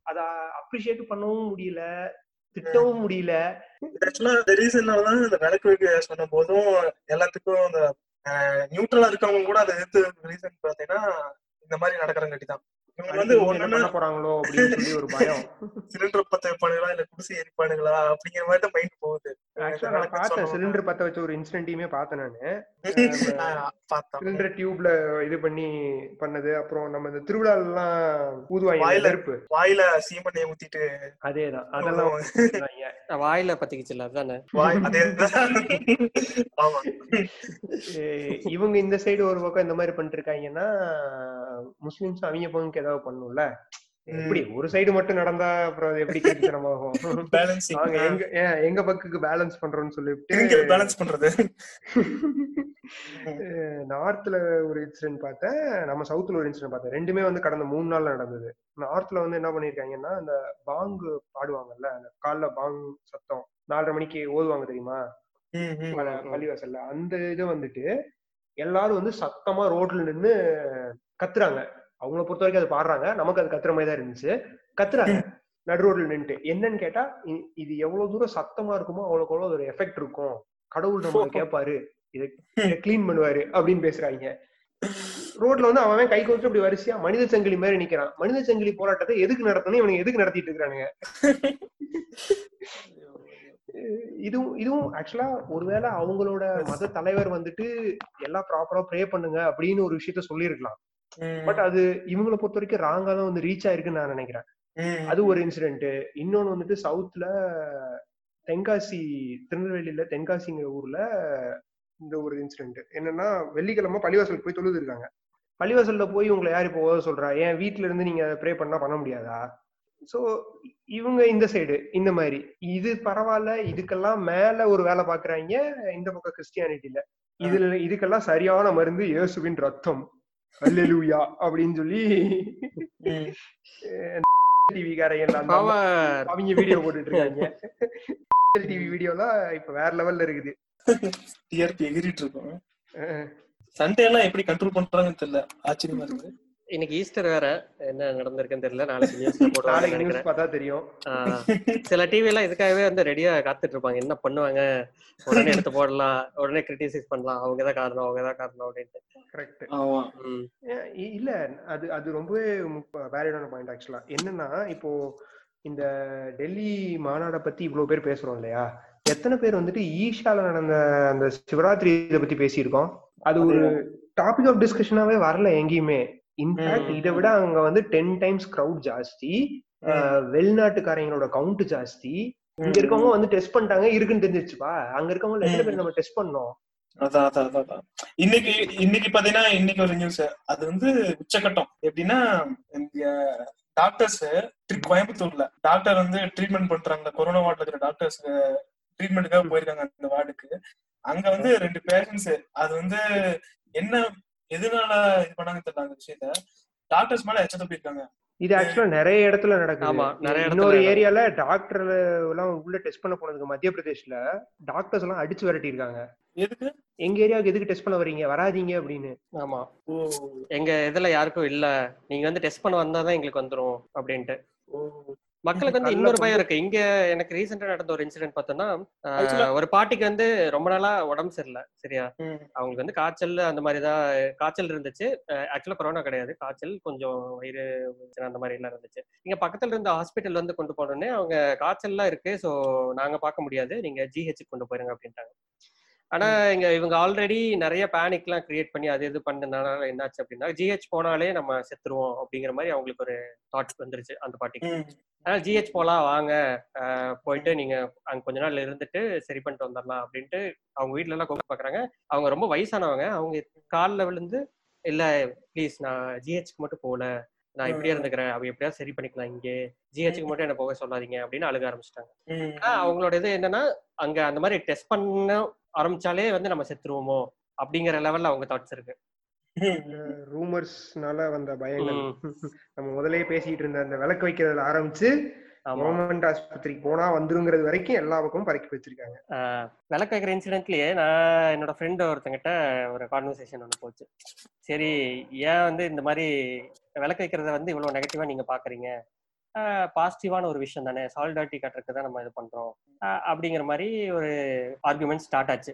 அத அப்ரிஷியேட் பண்ணவும் முடியல திட்டவும் முடியல. ஆக்சுவலா இந்த ரீசன்னாலதான் இந்த விளக்கு வைக்க சொன்ன போதும் எல்லாத்துக்கும் அந்த நியூட்ரலா இருக்கவங்க கூட அதை எதிர்த்து ரீசன் பாத்தீங்கன்னா இந்த மாதிரி நடக்கிறங்காட்டி தான். வந்து என்ன ஒண்ணு போறாங்களோ அப்படின்னு சொல்லி ஒரு பயம். <laughs> சிலிண்டர் பத்த வைப்பானுங்களா? இல்ல குடிசை எரிப்பானுங்களா அப்படிங்கிற மாதிரி தான் மைண்ட் போகுது. ஆக்சுவலா நான் பார்த்தேன். சிலிண்டர் பத்த வச்ச ஒரு இன்சிடென்ட்டையுமே பார்த்தேன் நானு. <laughs> சிலிண்டர் டியூப்ல இது பண்ணி பண்ணது. அப்புறம் நம்ம இந்த திருவிழால எல்லாம் ஊதுவாங்க வாயில- நெருப்பு. வாயில சீமண்ணையை ஊத்திட்டு அதேதான். அதெல்லாம். வாயில பத்திக்கிச்சுல அதானே? <laughs> இவங்க இந்த சைடு ஒரு பக்கம் இந்த மாதிரி பண்ணிட்டு இருக்காங்கன்னா முஸ்லிம்ஸ் அவங்க பங்குக்கு ஏதாவது பண்ணும்ல? எப்படி ஒரு சைடு மட்டும் நடந்தா அப்புறம் அது எப்படி பேலன்சிங் நாங்க எங்க எங்க பக்குக்கு பேலன்ஸ் பண்றோம்னு சொல்லிட்டு பேலன்ஸ் பண்றது? <laughs> நார்த்ல ஒரு இன்சிடென்ட் பார்த்தேன். நம்ம சவுத்ல ஒரு இன்சிடென்ட் பார்த்தேன். ரெண்டுமே வந்து கடந்த மூணு நாள்ல நடந்தது. நார்த்ல வந்து என்ன பண்ணிருக்காங்கன்னா அந்த பாங்கு பாடுவாங்கல்ல அந்த காலைல பாங் சத்தம் நாலரை மணிக்கு ஓதுவாங்க தெரியுமா? பள்ளிவாசல்ல. அந்த இதை வந்துட்டு எல்லாரும் வந்து சத்தமா ரோட்ல நின்னு கத்துறாங்க. அவங்கள பொறுத்த வரைக்கும் அது பாடுறாங்க. நமக்கு அது கத்துற மாதிரி தான் இருந்துச்சு. கத்துறாங்க. நடு ரோட்ல நின்னுட்டு. என்னன்னு கேட்டா இது எவ்வளவு தூரம் சத்தமா இருக்குமோ அவ்வளவுக்கு அவ்வளவு ஒரு எஃபெக்ட் இருக்கும். கடவுள் நம்ம <laughs> கேட்பாரு இதை கிளீன் பண்ணுவாரு அப்படின்னு பேசுறாங்க. ரோட்ல வந்து அவன் கை கோச்சு அப்படி வரிசையா மனித சங்கிலி மாதிரி நிக்கிறான். மனித சங்கிலி போராட்டத்தை எதுக்கு நடத்தணும்? இவனுக்கு எதுக்கு நடத்திட்டு இருக்கானுங்க இதுவும் இதுவும் ஆக்சுவலா ஒருவேளை அவங்களோட <laughs> மத தலைவர் வந்துட்டு எல்லாம் ப்ராப்பரா ப்ரே பண்ணுங்க அப்படின்னு ஒரு விஷயத்த சொல்லியிருக்கலாம். பட் அது இவங்களை பொறுத்த வரைக்கும் ராங்கா தான் வந்து ரீச் ஆயிருக்குன்னு நான் நினைக்கிறேன். அது ஒரு இன்சிடென்ட் இன்னொன்னு வந்துட்டு சவுத்ல தென்காசி திருநெல்வேலியில தென்காசிங்கிற ஊர்ல இந்த ஒரு இன்சிடென்ட் என்னன்னா வெள்ளிக்கிழமை பள்ளிவாசல் போய் தொழுது இருக்காங்க பள்ளிவாசல்ல போய் உங்களை யார் இப்போ ஓத சொல்றா? ஏன் வீட்ல இருந்து நீங்க ப்ரே பண்ணா பண்ண முடியாதா? சோ இவங்க இந்த சைடு இந்த மாதிரி. இது பரவாயில்ல இதுக்கெல்லாம் மேல ஒரு வேலை பாக்குறாங்க இந்த பக்கம் கிறிஸ்டியானிட்டில இதுல இதுக்கெல்லாம் சரியான மருந்து இயேசுவின் ரத்தம். அல்லேலூயா அப்படின்னு சொல்லி. டிவி காரைங்க அவங்க வீடியோ போட்டுட்டு இருக்காங்க டிவி வீடியோலாம் இப்ப வேற லெவல்ல இருக்குது. டிஆர்பி எகிரிட்டு இருக்கோம். சண்டே எல்லாம் எப்படி கண்ட்ரோல் பண்றாங்கன்னு தெரியல. ஆச்சரியமா இருக்கு. இன்னைக்கு ஈஸ்டர் வேற. என்ன நடந்திருக்குன்னு தெரியல. நாளைக்கு நியூஸ்ல போடுவாங்க நினைக்கிறேன். நியூஸ் பார்த்தா தெரியும். ஆஹ் சில டிவி எல்லாம் இதுக்காகவே வந்து ரெடியா காத்துட்டு இருப்பாங்க. என்ன பண்ணுவாங்க? உடனே எடுத்து போடலாம். உடனே கிரிட்டிசைஸ் பண்ணலாம். அவங்க தான் காரணம் அவங்க தான் காரணம் அப்படின்ட்டு. கரெக்ட் ஆமா. இல்ல அது அது ரொம்பவே வேலிடான பாயிண்ட் ஆக்சுவலா என்னன்னா இப்போ இந்த டெல்லி மாநாடை பத்தி இவ்வளவு பேர் பேசுறோம் இல்லையா? எத்தனை பேர் வந்துட்டு ஈஷால நடந்த அந்த சிவராத்திரி இதை பத்தி பேசியிருக்கோம்? அது ஒரு டாபிக் ஆஃப் டிஸ்கஷனாவே வரல எங்கேயுமே. இன்ஃபேக்ட். இதை விட அங்க வந்து டென் டைம்ஸ் கிரவுட் ஜாஸ்தி. வெளிநாட்டுக்காரங்களோட கவுண்ட் ஜாஸ்தி. இங்க இருக்கவங்க வந்து டெஸ்ட் பண்ணிட்டாங்க இருக்குன்னு தெரிஞ்சிருச்சுப்பா. அங்க இருக்கவங்க எத்தனை பேர் நம்ம டெஸ்ட் பண்ணோம். அதான் அதான் அதான், இன்னைக்கு இன்னைக்கு பாத்தீங்கன்னா இன்னைக்கு ஒரு நியூஸ் அது வந்து உச்சகட்டம் எப்படின்னா இந்த டாக்டர்ஸ் கோயம்புத்தூர்ல. டாக்டர் வந்து ட்ரீட்மெண்ட் பண்றாங்க. கொரோனா வார்டுல இருக்கிற டாக்டர்ஸ் ட்ரீட்மெண்ட்டுக்காக போயிருக்காங்க அந்த வார்டுக்கு அங்க வந்து ரெண்டு பேஷண்ட்ஸ் அது வந்து என்ன எதனால இது பண்ணாங்க தெரியல அந்த விஷயத்த? டாக்டர்ஸ் மேல எச்சத்தை போயிருக்காங்க. இது ஆக்சுவலா நிறைய இடத்துல நடக்குது. ஆமா, நிறைய இன்னொரு. ஏரியால டாக்டர் எல்லாம் உள்ள டெஸ்ட் பண்ண போனதுக்கு மத்திய பிரதேஷ்ல டாக்டர்ஸ் எல்லாம் அடிச்சு விரட்டி இருக்காங்க எதுக்கு? எங்க ஏரியாவுக்கு எதுக்கு டெஸ்ட் பண்ண வரீங்க வராதீங்க அப்படின்னு. ஆமா. ஓ. எங்க இதுல யாருக்கும் இல்ல. நீங்க வந்து டெஸ்ட் பண்ண வந்தாதான் எங்களுக்கு வந்துரும் அப்படின்ட்டு. ஓ. மக்களுக்கு வந்து இன்னொரு. பயம் இருக்கு. இங்க எனக்கு ரீசெண்டா நடந்த ஒரு இன்சிடென்ட் பார்த்தோம்னா ஒரு பாட்டிக்கு வந்து ரொம்ப நாளா உடம்பு சரியில்லை சரியா. அவங்களுக்கு வந்து காய்ச்சல் அந்த மாதிரி தான் காய்ச்சல் இருந்துச்சு. ஆக்சுவலா கொரோனா கிடையாது. காய்ச்சல் கொஞ்சம் வயிறு அந்த மாதிரி எல்லாம் இருந்துச்சு. இங்க பக்கத்துல இருந்த ஹாஸ்பிட்டல் வந்து கொண்டு போனோடனே அவங்க காய்ச்சல்லாம் இருக்கு. ஸோ நாங்க பார்க்க முடியாது. நீங்க ஜிஹெச் கொண்டு போயிருங்க அப்படின்ட்டாங்க. ஆனா இங்க இவங்க ஆல்ரெடி நிறைய பேனிக் எல்லாம் கிரியேட் பண்ணி அது இது பண்ணனால என்னாச்சு அப்படின்னா ஜிஹெச் போனாலே நம்ம செத்துருவோம் அப்படிங்கிற மாதிரி அவங்களுக்கு ஒரு தாட் வந்துருச்சு அந்த பாட்டிக்கு. அதனால ஜிஹெச் போலாம் வாங்க. போயிட்டு நீங்க அங்க கொஞ்ச நாள் இருந்துட்டு சரி பண்ணிட்டு வந்துடலாம் அப்படின்ட்டு அவங்க வீட்ல எல்லாம் கூப்பிட்டு பாக்குறாங்க. அவங்க ரொம்ப வயசானவங்க. அவங்க காலில் விழுந்து இல்ல ப்ளீஸ் நான் ஜிஹெச்க்கு மட்டும் போகல. நான் இப்படியே இருந்துக்கிறேன். அவங்க எப்படியாவது சரி பண்ணிக்கலாம் இங்கே. ஜிஹெச்சுக்கு மட்டும் என்ன போக சொல்லாதீங்க அப்படின்னு அழுக ஆரம்பிச்சிட்டாங்க. அவங்களோட இது என்னன்னா அங்க அந்த மாதிரி டெஸ்ட் பண்ண ஆரம்பிச்சாலே வந்து நம்ம செத்துருவோமோ அப்படிங்கிற லெவல்ல அவங்க தாட்ஸ் இருக்கு. <laughs> ரூமர்ஸ்னால வந்த பயங்கள். <laughs> நம்ம முதல்லயே பேசிட்டு இருந்த அந்த விளக்கு வைக்கிறதுல ஆரம்பிச்சு கவர்மெண்ட் ஆஸ்பத்திரிக்கு போனா வந்துருங்கிறது வரைக்கும் எல்லா பக்கமும் பறக்கி வச்சிருக்காங்க. விளக்கு வைக்கிற இன்சிடென்ட்லயே நான் என்னோட ஃப்ரெண்ட் ஒருத்தங்கிட்ட ஒரு கான்வர்சேஷன் ஒன்று போச்சு. சரி ஏன் வந்து இந்த மாதிரி விளக்கு வைக்கிறத வந்து இவ்வளவு நெகட்டிவா நீங்க பாக்குறீங்க? பாசிட்டிவான ஒரு விஷயம் தானே? சாலிடாரிட்டி கட்டுறதுக்கு தான் நம்ம இது பண்றோம். அப்படிங்கிற மாதிரி ஒரு ஆர்குமெண்ட் ஸ்டார்ட் ஆச்சு.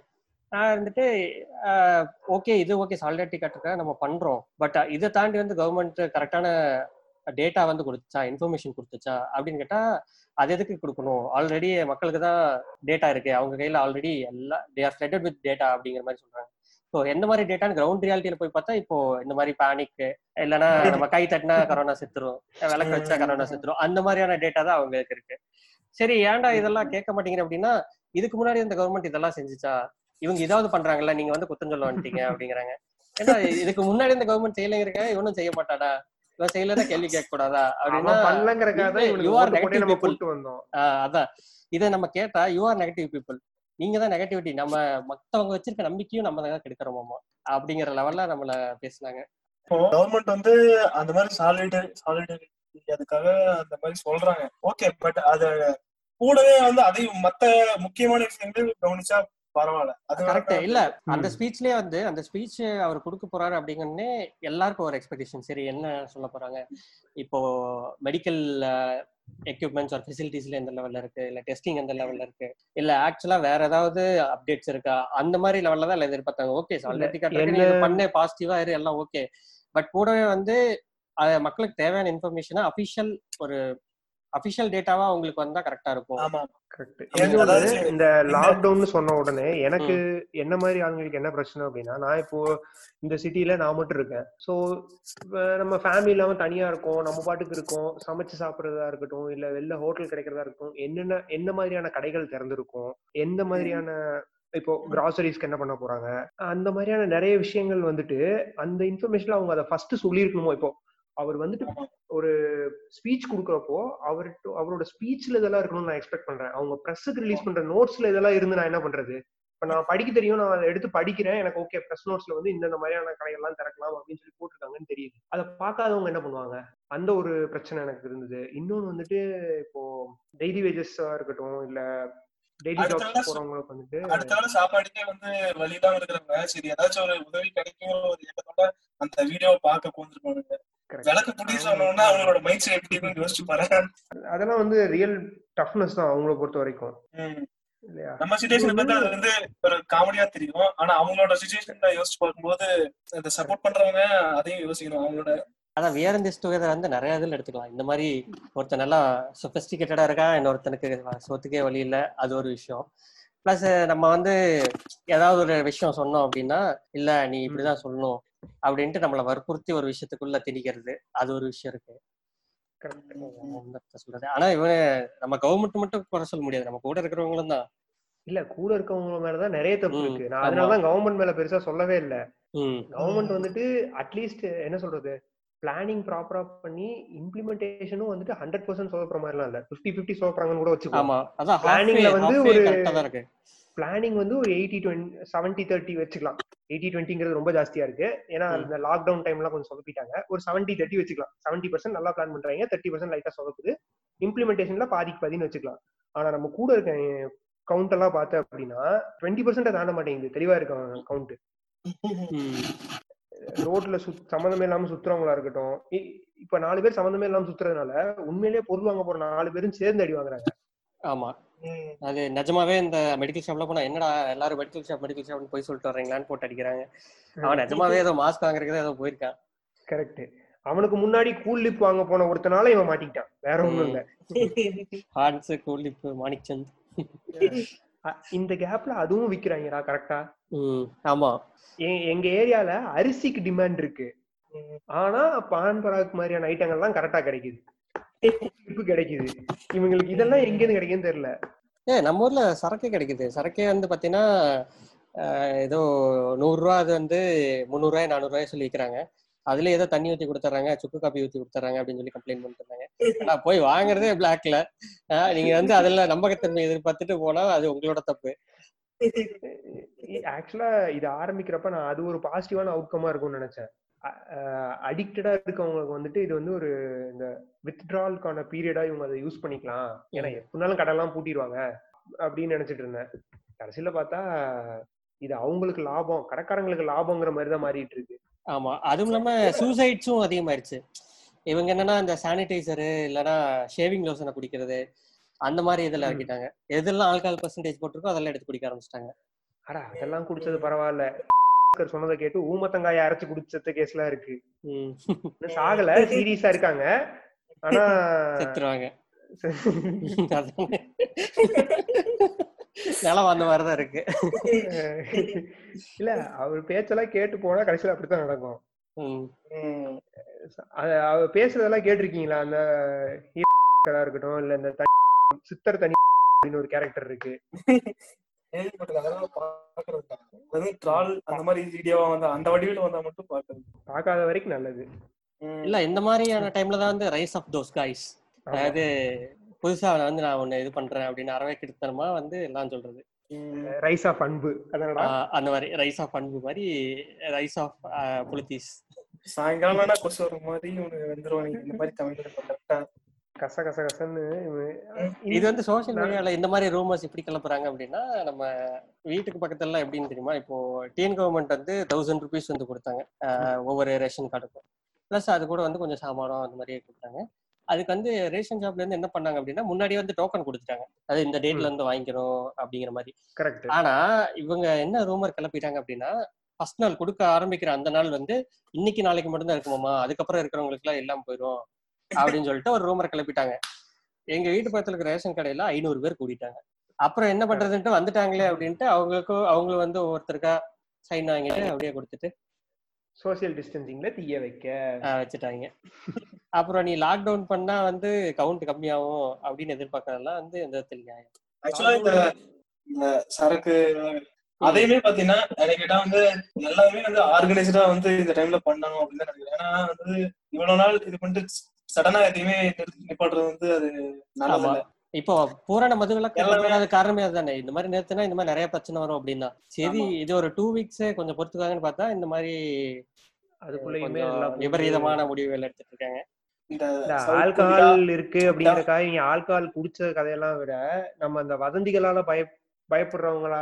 நான் இருந்துட்டு ஓகே இது ஓகே சாலிடாரிட்டி காட்டுறதுக்காக நம்ம பண்றோம். பட் இதை தாண்டி வந்து கவர்மெண்ட் கரெக்டான டேட்டா வந்து கொடுத்துச்சா? இன்ஃபர்மேஷன் கொடுத்துச்சா? அப்படின்னு கேட்டா அது எதுக்கு கொடுக்கணும்? ஆல்ரெடி மக்களுக்கு தான் டேட்டா இருக்கு. அவங்க கையில ஆல்ரெடி எல்லா they are flooded with data அப்படிங்கிற மாதிரி சொல்றாங்க. ஸோ எந்த மாதிரி டேட்டான்னு கிரவுண்ட் ரியாலிட்டியில போய் பார்த்தா இப்போ இந்த மாதிரி பேனிக் இல்லைன்னா <laughs> நம்ம கை தட்டினா கரோனா செத்துரும் விளக்கு வச்சா கரோனா செத்துரும் அந்த மாதிரியான டேட்டா தான் அவங்களுக்கு இருக்கு. சரி ஏன்டா இதெல்லாம் கேட்க மாட்டேங்கிற அப்படின்னா இதுக்கு முன்னாடி இந்த கவர்மெண்ட் இதெல்லாம் செஞ்சுச்சா? இவங்க இதாவது பண்றாங்கல்ல நீங்க வந்து குத்தம் சொல்ல வந்துட்டீங்க அப்படிங்கிறாங்க. ஏன்னா இதுக்கு முன்னாடி இந்த கவர்மெண்ட் செய்யலைங்கிறக்க இவனும் செய்ய மாட்டாடா? இவன் செய்யலன்னா கேள்வி கேட்க கூடாதா அப்படின்னா people. கூட்டு வந்தோம். ஆஹ் அதான். இதை நம்ம கேட்டா யூ ஆர் நெகட்டிவ் பீப்புள் நீங்க தான் நெகட்டிவிட்டி நம்ம மத்தவங்க வச்சிருக்க நம்பிக்கையும் நம்ம தான் கெடுக்கிறோமாமா? அப்படிங்கிற லெவல்ல நம்மள பேசுனாங்க. இப்போ கவர்மெண்ட் வந்து அந்த மாதிரி சாலிடரி சாலிடரி அதுக்காக அந்த மாதிரி சொல்றாங்க. ஓகே பட் அத கூடவே வந்து அதையும் மத்த முக்கியமான விஷயங்கள் கவனிச்சா பரவாயில்ல. அது கரெக்ட் இல்ல அந்த. ஸ்பீச்லயே வந்து அந்த ஸ்பீச் அவர் கொடுக்க போறாரு அப்படிங்கன்னே எல்லாருக்கும் ஒரு எக்ஸ்பெக்டேஷன் சரி என்ன சொல்ல போறாங்க? இப்போ மெடிக்கல் எக்யூப்மெண்ட்ஸ் ஒரு ஃபெசிலிட்டிஸ்ல எந்த லெவல்ல இருக்கு? இல்ல டெஸ்டிங் எந்த லெவல்ல இருக்கு? இல்ல ஆக்சுவலா வேற ஏதாவது அப்டேட்ஸ் இருக்கா? அந்த மாதிரி லெவல்ல தான் எதிர்பார்த்தாங்க. ஓகே என்ன- பண்ணு பாசிட்டிவா இரு எல்லாம் ஓகே பட் கூடவே வந்து மக்களுக்கு தேவையான இன்ஃபர்மேஷனா அபிஷியல் ஒரு அபிஷியல் டேட்டாவா உங்களுக்கு வந்தா கரெக்டா இருக்கும். இந்த லாக்டவுன் சொன்ன உடனே எனக்கு என்ன மாதிரி ஆளுங்களுக்கு என்ன பிரச்சனை அப்படின்னா நான் இப்போ இந்த சிட்டில நான் மட்டும் இருக்கேன். ஸோ நம்ம ஃபேமிலி இல்லாம தனியா இருக்கோம் நம்ம பாட்டுக்கு இருக்கோம் சமைச்சு சாப்பிடுறதா இருக்கட்டும் இல்ல வெளில ஹோட்டல் கிடைக்கிறதா இருக்கட்டும் என்னென்ன என்ன மாதிரியான கடைகள் திறந்திருக்கும் எந்த மாதிரியான இப்போ கிராசரிஸ்க்கு என்ன பண்ண போறாங்க அந்த மாதிரியான நிறைய விஷயங்கள் வந்துட்டு அந்த இன்ஃபர்மேஷன்ல அவங்க அதை ஃபர்ஸ்ட் சொல்லியிருக்கணுமோ இப்போ? அவர் வந்துட்டு ஒரு ஸ்பீச் கொடுக்குறப்போ அவர் அவரோட ஸ்பீச்ல இதெல்லாம் இருக்கணும்னு நான் எக்ஸ்பெக்ட் பண்றேன். அவங்க ப்ரெஸ்ஸுக்கு ரிலீஸ் பண்ற நோட்ஸ்ல இதெல்லாம் இருந்து நான் என்ன பண்றது? இப்ப நான் படிக்க தெரியும் நான் அதை எடுத்து படிக்கிறேன் எனக்கு ஓகே ப்ரெஸ் நோட்ஸ்ல வந்து இந்த மாதிரியான கடைகள்லாம் திறக்கலாம் அப்படின்னு சொல்லி போட்டிருக்காங்கன்னு தெரியுது. அதை பார்க்காதவங்க என்ன பண்ணுவாங்க? அந்த ஒரு பிரச்சனை எனக்கு இருந்தது. இன்னொன்று வந்துட்டு இப்போ டெய்லி வேஜஸா இருக்கட்டும் இல்ல அடுத்த சாப்பாடுக்கே வந்து வழிதான் இருக்கிறவங்க சரி ஏதாச்சும் ஒரு உதவி கிடைக்கும் ஒரு எண்ணத்தோட அந்த வீடியோவை பார்க்க போந்துருப்பாங்க. விளக்கு புடி சொன்னோம்னா அவங்களோட மைண்ட் செட் எப்படி யோசிச்சு பாரு அதெல்லாம் வந்து ரியல் டஃப்னஸ் தான் அவங்கள பொறுத்த வரைக்கும். நம்ம சுச்சுவேஷன் பார்த்தா அது வந்து ஒரு காமெடியா தெரியும். ஆனா அவங்களோட சுச்சுவேஷன்ல யோசிச்சு பார்க்கும்போது இந்த சப்போர்ட் பண்றவங்க அதையும் யோசிக்கணும். அவங்களோட அதான் வியர் திஸ் டுகெதர் வந்து நிறைய இதில் எடுத்துக்கலாம். இந்த மாதிரி ஒருத்தன் நல்லா சொபிஸ்டிகேட்டடா இருக்கா இன்னொருத்தனுக்கு சொத்துக்கே வழி இல்லை அது ஒரு விஷயம். ப்ளஸ் நம்ம வந்து ஏதாவது ஒரு விஷயம் சொன்னோம் அப்படின்னா இல்ல நீ இப்படிதான் சொல்லணும் அப்படின்ட்டு நம்மளை வற்புறுத்தி ஒரு விஷயத்துக்குள்ள திணிக்கிறது அது ஒரு விஷயம் இருக்கு. சொல்றது. ஆனா இவன் நம்ம கவர்மெண்ட் மட்டும் குறை சொல்ல முடியாது. நம்ம கூட இருக்கிறவங்களும் தான். இல்ல கூட இருக்கவங்க மேலதான் நிறைய தப்பு இருக்கு. நான். அதனாலதான் கவர்மெண்ட் மேல பெருசா சொல்லவே இல்ல. கவர்மெண்ட் வந்துட்டு அட்லீஸ்ட் என்ன சொல்றது? பிளானிங் ப்ராப்பரா பண்ணி இம்ப்ளிமெண்டேஷனும் வந்துட்டு ஹண்ட்ரட் பர்சன்ட் சொல்ல போற மாதிரிலாம் இல்ல. பிப்டி பிப்டி சொல்ல போறாங்கன்னு கூட வச்சுக்கோ. ஆமா. அதான் Planningல வந்து ஒரு- பிளானிங் வந்து ஒரு எயிட்டி டுவெண்ட்டி செவன்டி தேர்ட்டி வச்சுக்கலாம். எயிட்டி டுவெண்ட்டிங்கிறது ரொம்ப ஜாஸ்தியா இருக்கு. ஏன்னா ம். இந்த லாக்டவுன் டைம்லாம் கொஞ்சம் சொதப்பிட்டாங்க. ஒரு செவன்டி தேர்ட்டி வச்சுக்கலாம். செவன்டி பர்சன்ட் நல்லா பிளான் பண்றாங்க. தேர்ட்டி பர்சன்ட் லைட்டா சொதப்புது. இம்ப்ளிமெண்டேஷன்ல பாதிக்கு பாதின்னு வச்சுக்கலாம். ஆனா நம்ம கூட இருக்க கவுண்ட் எல்லாம் பார்த்த அப்படின்னா டுவெண்ட்டி பர்சன்ட் தாண்ட மாட்டேங்குது. தெளிவா இருக்க கவுண்ட் ரோட்ல சுத் சம்மந்தமே இல்லாம சுத்துறவங்களா இருக்கட்டும் இப்ப நாலு பேர் சம்மந்தமே இல்லாம சுத்துறதுனால உண்மையிலேயே பொருள் வாங்க போற நாலு பேரும் சேர்ந்து அடி வாங்குறாங்க. ஆமா. அது நிஜமாவே இந்த மெடிக்கல் ஷாப்ல போனா என்னடா எல்லாரும் மெடிக்கல் ஷாப் மெடிக்கல் ஷாப்னு போய் சொல்லிட்டு வர்றீங்களான்னு போட்டு அடிக்கிறாங்க. அவன் நிஜமாவே ஏதோ மாஸ்க் வாங்குறதுக்கு ஏதோ போயிருக்கான். கரெக்ட் அவனுக்கு முன்னாடி கூல் லிப் வாங்க போன ஒருத்தனால இவன் மாட்டிக்கிட்டான். வேற ஒண்ணும் இல்ல. ஹார்ட்ஸ் கூலிப் மாணிக்சந்த் அ- இந்த கேப்ல அதுவும் விக்கிறாங்கடா கரெக்டா ஆமா. எங்க ஏரியால அரிசிக்கு டிமாண்ட் இருக்கு. ஆனா பான் பராக் மாதிரியான ஐட்டங்கள்லாம் கரெக்டா கிடைக்குது. கிடைக்குது. இவங்களுக்கு இதெல்லாம் எங்க இருந்து கிடைக்குன்னு தெரியல. ஏ நம்ம ஊர்ல சரக்கே கிடைக்குது. சரக்கே வந்து பாத்தீங்கன்னா ஏதோ நூறு ரூபா அது வந்து முந்நூறு ரூபாய் நானூறு ரூபாய் சொல்லி விற்கிறாங்க அதுல ஏதோ தண்ணி ஊத்தி கொடுத்துறாங்க சுக்கு காப்பி ஊத்தி கொடுத்துறாங்க அப்படின்னு சொல்லி கம்ப்ளைண்ட் ஆனா போய் வாங்குறதே பிளாக்ல நீங்க வந்து அதுல நம்பகத்தன்மை எதிர்பார்த்துட்டு போனா அது உங்களோட தப்பு. ஆக்சுவலா இது ஆரம்பிக்கிறப்ப நான் அது ஒரு பாசிட்டிவான அவுட்கமா இருக்கும்னு நினைச்சேன். அடிக்டடா இருக்கவங்களுக்கு வந்துட்டு இது வந்து ஒரு இந்த வித்ட்ரால்கான பீரியடா இவங்க அதை யூஸ் பண்ணிக்கலாம். ஏன்னா எப்படினாலும் கடையெல்லாம் பூட்டிடுவாங்க அப்படின்னு நினைச்சிட்டு இருந்தேன். கடைசியில பார்த்தா இது அவங்களுக்கு லாபம் கடைக்காரங்களுக்கு லாபங்கிற மாதிரி தான் மாறிட்டு இருக்கு. ஆமா அதுவும் இல்லாம சூசைட்ஸும் அதிகமாயிருச்சு. இவங்க என்னன்னா இந்த சானிடைசரு இல்லைன்னா ஷேவிங் லோஷனை குடிக்கிறது அந்த மாதிரி இதுல ம். இறக்கிட்டாங்க. எதெல்லாம் ஆல்கஹால் பர்சன்டேஜ் போட்டிருக்கோ அதெல்லாம் எடுத்து குடிக்க ஆரம்பிச்சிட்டாங்க. அடா அதெல்லாம் குடிச்சது பரவாயில்ல. சொன்னதை கேட்டு ஊமத்தங்காயை அரைச்சு குடிச்சத கேஸ்லாம் இருக்கு. இன்னும் சாகல சீரியஸா இருக்காங்க. ஆனா செத்துருவாங்க. <laughs> நிலம் அந்த மாதிரிதான் இருக்கு இல்ல அவர் பேச்செல்லாம் கேட்டு போனா கடைசியில அப்படித்தான் நடக்கும் அவர் பேசுறதெல்லாம் கேட்டிருக்கீங்களா அந்த இருக்கட்டும் இல்ல இந்த தனி சித்தர் தனி அப்படின்னு ஒரு கேரக்டர் இருக்கு கேள்விப்பட்டிருக்கேன். அதெல்லாம் பார்க்கறது இல்ல. வெறும் troll அந்த மாதிரி வீடியோவா வந்தா அந்த வடிவில வந்தா மட்டும் பாக்குறது பார்க்காத வரைக்கும் நல்லது. இல்ல இந்த மாதிரியான டைம்ல தான் வந்து ரைஸ் ஆஃப் தோஸ் காய்ஸ். அதாவது புதுசா வந்து நான் ஒண்ணு இது பண்றேன் அப்படின்னு அறவே கிட்டத்தனமா வந்து எல்லாம் சொல்றது. ரைஸ் ஆஃப் அன்பு. அந்த மாதிரி ரைஸ் ஆஃப் அன்பு மாதிரி ரைஸ் ஆஃப் புலித்தீஸ் சாயங்காலம் ஆனா கொசு வர மாதிரி உனக்கு வந்துருவாங்க இந்த மாதிரி கரெக்டா கச கச கசன்னு இது வந்து சோஷியல் மீடியால இந்த மாதிரி ரூமர்ஸ் எப்படி கிளப்புறாங்க அப்படின்னா நம்ம வீட்டுக்கு பக்கத்துல எல்லாம் எப்படின்னு தெரியுமா? இப்போ டிஎன் கவர்மெண்ட் வந்து தௌசண்ட் ருபீஸ் வந்து கொடுத்தாங்க. ஒவ்வொரு ரேஷன் கார்டுக்கும் ப்ளஸ் அது கூட வந்து கொஞ்சம் சாமானம் அந்த மாதிரி கொடுத்தாங்க. அதுக்கு வந்து ரேஷன் ஷாப்ல இருந்து என்ன பண்ணாங்க அப்படின்னா முன்னாடியே வந்து டோக்கன் கொடுத்துட்டாங்க. அது இந்த டேட்ல இருந்து வாங்கிக்கணும் அப்படிங்கிற மாதிரி. கரெக்ட் ஆனா இவங்க என்ன ரூமர் கிளப்பிட்டாங்க அப்படின்னா ஃபர்ஸ்ட் நாள் கொடுக்க ஆரம்பிக்கிற அந்த நாள் வந்து இன்னைக்கு நாளைக்கு மட்டும்தான் இருக்குமாமா அதுக்கப்புறம் இருக்கிறவங்களுக்கு எல்லாம் எல்லாம் போயிடும் அப்படின்னு சொல்லிட்டு ஒரு ரூமர் கிளப்பிட்டாங்க. எங்க வீட்டு பக்கத்துல இருக்கிற ரேஷன் கடையில ஐநூறு பேர் கூட்டிட்டாங்க அப்புறம் என்ன பண்றதுன்ட்டு வந்துட்டாங்களே அப்படின்ட்டு அவங்களுக்கும் அவங்க வந்து ஒவ்வொருத்தருக்கா சைன் வாங்கிட்டு அப்படியே கொடுத்துட்டு சோசியல் டிஸ்டன்சிங்ல தீய வைக்க. வச்சுட்டாங்க. அப்புறம் நீ லாக்டவுன் பண்ணா வந்து கவுண்ட் கம்மியாகும் அப்படின்னு எதிர்பார்க்கறதெல்லாம் வந்து எந்த விதத்தில் நியாயம். ஆக்சுவலா இந்த சரக்கு அதையுமே பாத்தீங்கன்னா கேட்டா வந்து எல்லாமே வந்து ஆர்கனைஸ்டா வந்து இந்த டைம்ல பண்ணணும் அப்படின்னு நினைக்கிறேன். ஏன்னா வந்து இவ்வளவு நாள் இது பண்ணிட்டு சடனா எதையுமே நிறுத்தி நிப்பாட்டுறது வந்து அது நல்லது. இப்போ பூரண மதுவிலக்கு வராத காரணமே அதுதானே? இந்த மாதிரி நிறுத்தினா இந்த மாதிரி நிறைய பிரச்சனை வரும் அப்படின்னா. சரி. இது ஒரு டூ வீக்ஸ் கொஞ்சம் பொறுத்துக்காங்கன்னு பார்த்தா இந்த மாதிரி அதுக்குள்ளயுமே விபரீதமான முடிவுகள் எடுத்துட்டு இருக்காங்க ஆல்கஹால் இருக்கு அப்படிங்கறக்காக இங்க ஆல்கஹால் குடிச்ச கதையெல்லாம் விட நம்ம அந்த வதந்திகளால பய பயப்படுறவங்கள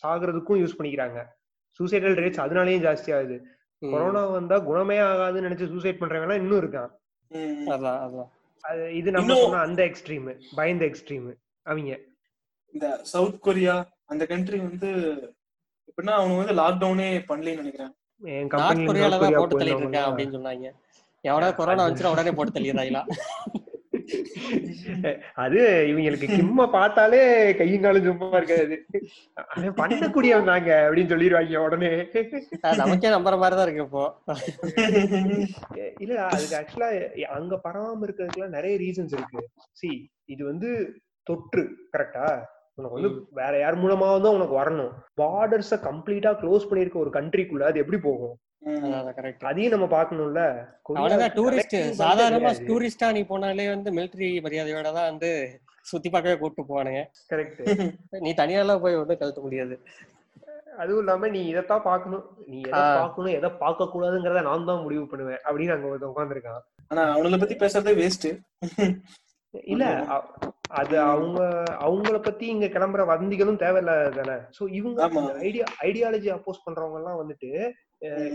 சாகுறதுக்கும் யூஸ் பண்ணிக்கிறாங்க. சூசைடல் ரேட்ஸ் அதனாலயும் ஜாஸ்தி ஆகுது. கொரோனா வந்தா குணமே ஆகாதுன்னு நினைச்சு சூசைட் பண்றவங்க எல்லாம் இன்னும் இருக்கான். அதான் அதான். அது இது நம்ம அந்த எக்ஸ்ட்ரீம் பயந்த எக்ஸ்ட்ரீம் அவங்க. இந்த சவுத் கொரியா அந்த கண்ட்ரி வந்து எப்படின்னா அவங்க வந்து லாக்டவுனே பண்ணலன்னு நினைக்கிறேன். என் தான் போட்டு தள்ளிட்டு இருக்கேன் அப்படின்னு சொன்னாங்க. எவனா கொரோனா வந்துச்சுன்னா உடனே போட்டு தள்ளிடுறாங்களா? <laughs> <laughs> அது இவங்களுக்கு கிம்ம பார்த்தாலே கையும் காலும் சும்மா இருக்காது. அவன் பண்ணக்கூடியவன் அப்படின்னு சொல்லிடுவாங்க உடனே. நமக்கே நம்புற மாதிரி தான் இருக்கு இப்போ. இல்ல அதுக்கு ஆக்சுவலா அங்க பரவாம இருக்கிறதுக்குலாம் நிறைய ரீசன்ஸ் இருக்கு. சி இது வந்து தொற்று கரெக்டா உனக்கு வந்து வேற யார் மூலமாவது உனக்கு வரணும். பார்டர்ஸ கம்ப்ளீட்டா க்ளோஸ் பண்ணிருக்க ஒரு கண்ட்ரிக்குள்ள அது எப்படி போகும்? அதையும் நம்ம பாக்கணும்ல அவ்வளவுதான் டூரிஸ்ட் சாதாரணமா டூரிஸ்டா நீ போனாலே வந்து மிலிட்டரி மரியாதையோட தான் வந்து சுத்தி பார்க்கவே கூப்பிட்டு போவானுங்க. கரெக்ட் <laughs> நீ தனியாலாம் போய் ஒன்றும் கழுத்த முடியாது. அதுவும் இல்லாம நீ இதைத்தான் பாக்கணும் நீ எதை. பாக்கணும் எதை பார்க்க கூடாதுங்கிறத நான் தான் முடிவு பண்ணுவேன் அப்படின்னு அங்க ஒருத்தன் உட்காந்துருக்கான் ஆனா அவங்கள பத்தி பேசுறதே வேஸ்ட் இல்ல அது அவங்க அவங்கள பத்தி இங்க கிளம்புற வதந்திகளும் தேவையில்லாத தானே சோ இவங்க. ஐடியா ஐடியாலஜி அப்போஸ் பண்றவங்க எல்லாம் வந்துட்டு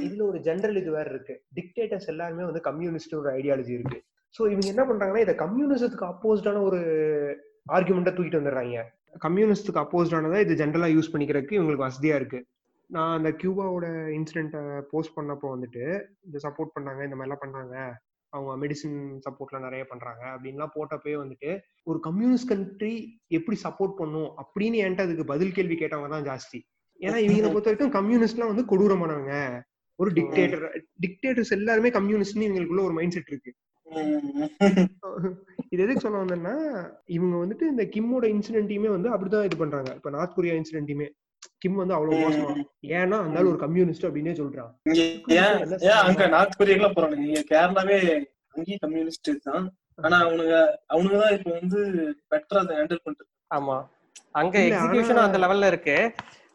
இதுல ஒரு ஜெனரல் இது வேற இருக்கு. டிக்டேட்டர்ஸ் எல்லாருமே வந்து கம்யூனிஸ்ட் ஒரு ஐடியாலஜி இருக்கு. சோ இவங்க என்ன பண்றாங்கன்னா இதை கம்யூனிசத்துக்கு அப்போஸ்டான ஒரு ஆர்குமெண்ட்டை தூக்கிட்டு வந்துடுறாங்க. கம்யூனிஸ்டுக்கு அப்போஸ்டானதா இது ஜென்ரலா யூஸ் பண்ணிக்கிறதுக்கு இவங்களுக்கு வசதியா இருக்கு. நான் அந்த கியூபாவோட இன்சிடென்ட்டை போஸ்ட் பண்ணப்போ வந்துட்டு இந்த சப்போர்ட் பண்ணாங்க இந்த மாதிரிலாம் பண்ணாங்க அவங்க மெடிசின் சப்போர்ட்லாம் நிறைய பண்றாங்க அப்படின்லாம் போட்டப்பே வந்துட்டு ஒரு கம்யூனிஸ்ட் கண்ட்ரி எப்படி சப்போர்ட் பண்ணும் அப்படின்னு என்கிட்ட அதுக்கு பதில் கேள்வி கேட்டவங்க தான் ஜாஸ்தி. ஏன்னா இவங்களை பொறுத்த வரைக்கும் கம்யூனிஸ்ட்லாம் வந்து கொடூரமானவங்க. ஒரு டிக்டேட்டர் டிக்டேட்டர்ஸ் எல்லாருமே கம்யூனிஸ்ட்னு இவங்களுக்குள்ள ஒரு மைண்ட் செட் இருக்கு இது எதுக்கு சொல்ல வந்தேன்னா இவங்க வந்துட்டு இந்த கிம்மோட இன்சிடென்ட்டையுமே வந்து அப்படிதான் இது பண்றாங்க. இப்ப நார்த் கொரியா இன்சிடென்ட்டையுமே கிம் வந்து அவ்வளவு மோசமா. ஏன்னா அந்த ஒரு கம்யூனிஸ்ட் அப்படின்னே சொல்றான். இங்க ஏன் ஏன் அங்க நார்த் கொரியாக்கெல்லாம் போறாங்க இங்க கேரளாவே அங்கேயும் கம்யூனிஸ்ட் தான். ஆனா அவனுங்க அவனுங்க தான் இப்ப வந்து பெட்டரா அதை ஹேண்டில் பண்றது ஆமா. அங்க ஆனா- அந்த லெவல்ல இருக்கு.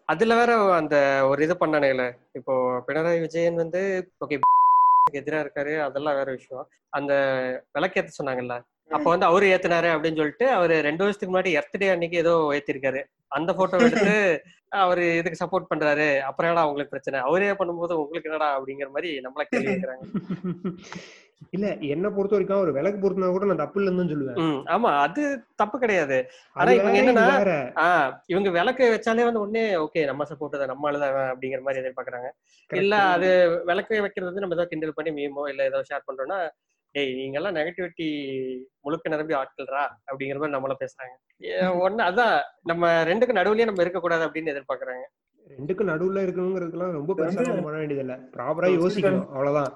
அதுல வேற அந்த ஒரு இது பண்ணானுங்கள. இப்போ பினராயி விஜயன் வந்து ஓகே <laughs> எதிரா இருக்காரு அதெல்லாம் வேற விஷயம். அந்த விளக்கேத்த சொன்னாங்கல்ல. அப்ப வந்து அவரு ஏத்துனாரு அப்படின்னு சொல்லிட்டு அவரு ரெண்டு வருஷத்துக்கு முன்னாடி எர்த்டே அன்னைக்கு ஏதோ ஏத்திருக்காரு. அந்த போட்டோ <laughs> எடுத்து அவரு இதுக்கு சப்போர்ட் பண்றாரு. அப்புறம் என்னடா உங்களுக்கு பிரச்சனை? அவரே பண்ணும்போது உங்களுக்கு என்னடா அப்படிங்கிற மாதிரி நம்மள கேள்வி <laughs> இல்ல என்ன பொறுத்த வரைக்கும் ஒரு விளக்கு பொறுத்தனா கூட நான் தப்பு இல்லைன்னு தான் சொல்லுவேன் ஆமா அது தப்பு கிடையாது. ஆனா இவங்க என்னன்னா இவங்க விளக்கு வச்சாலே வந்து உடனே ஓகே நம்ம சப்போர்ட் தான் நம்ம ஆளுதான் இவன் அப்படிங்கிற மாதிரி எதிர்பார்க்கறாங்க. இல்ல அது விளக்கு வைக்கிறது வந்து நம்ம ஏதோ கிண்டல் பண்ணி மீமோ இல்ல ஏதோ ஷேர் பண்றோம்னா டேய் நீங்க எல்லாம் நெகட்டிவிட்டி முழுக்க நிரம்பி ஆட்கள்ரா? அப்படிங்கிற மாதிரி நம்மள பேசுறாங்க. ஏ, <laughs> ஒண்ணு அதான் நம்ம ரெண்டுக்கு நடுவுலயே நம்ம இருக்கக்கூடாது அப்படின்னு எதிர்பார்க்கறாங்க. ரெண்டுக்கும் நடுவுல இருக்கணுங்கிறதுக்கெல்லாம் ரொம்ப பெருசா பண்ண வேண்டியது இல்ல ப்ராப்பரா யோசிக்கணும் அவ்வளவுதான்.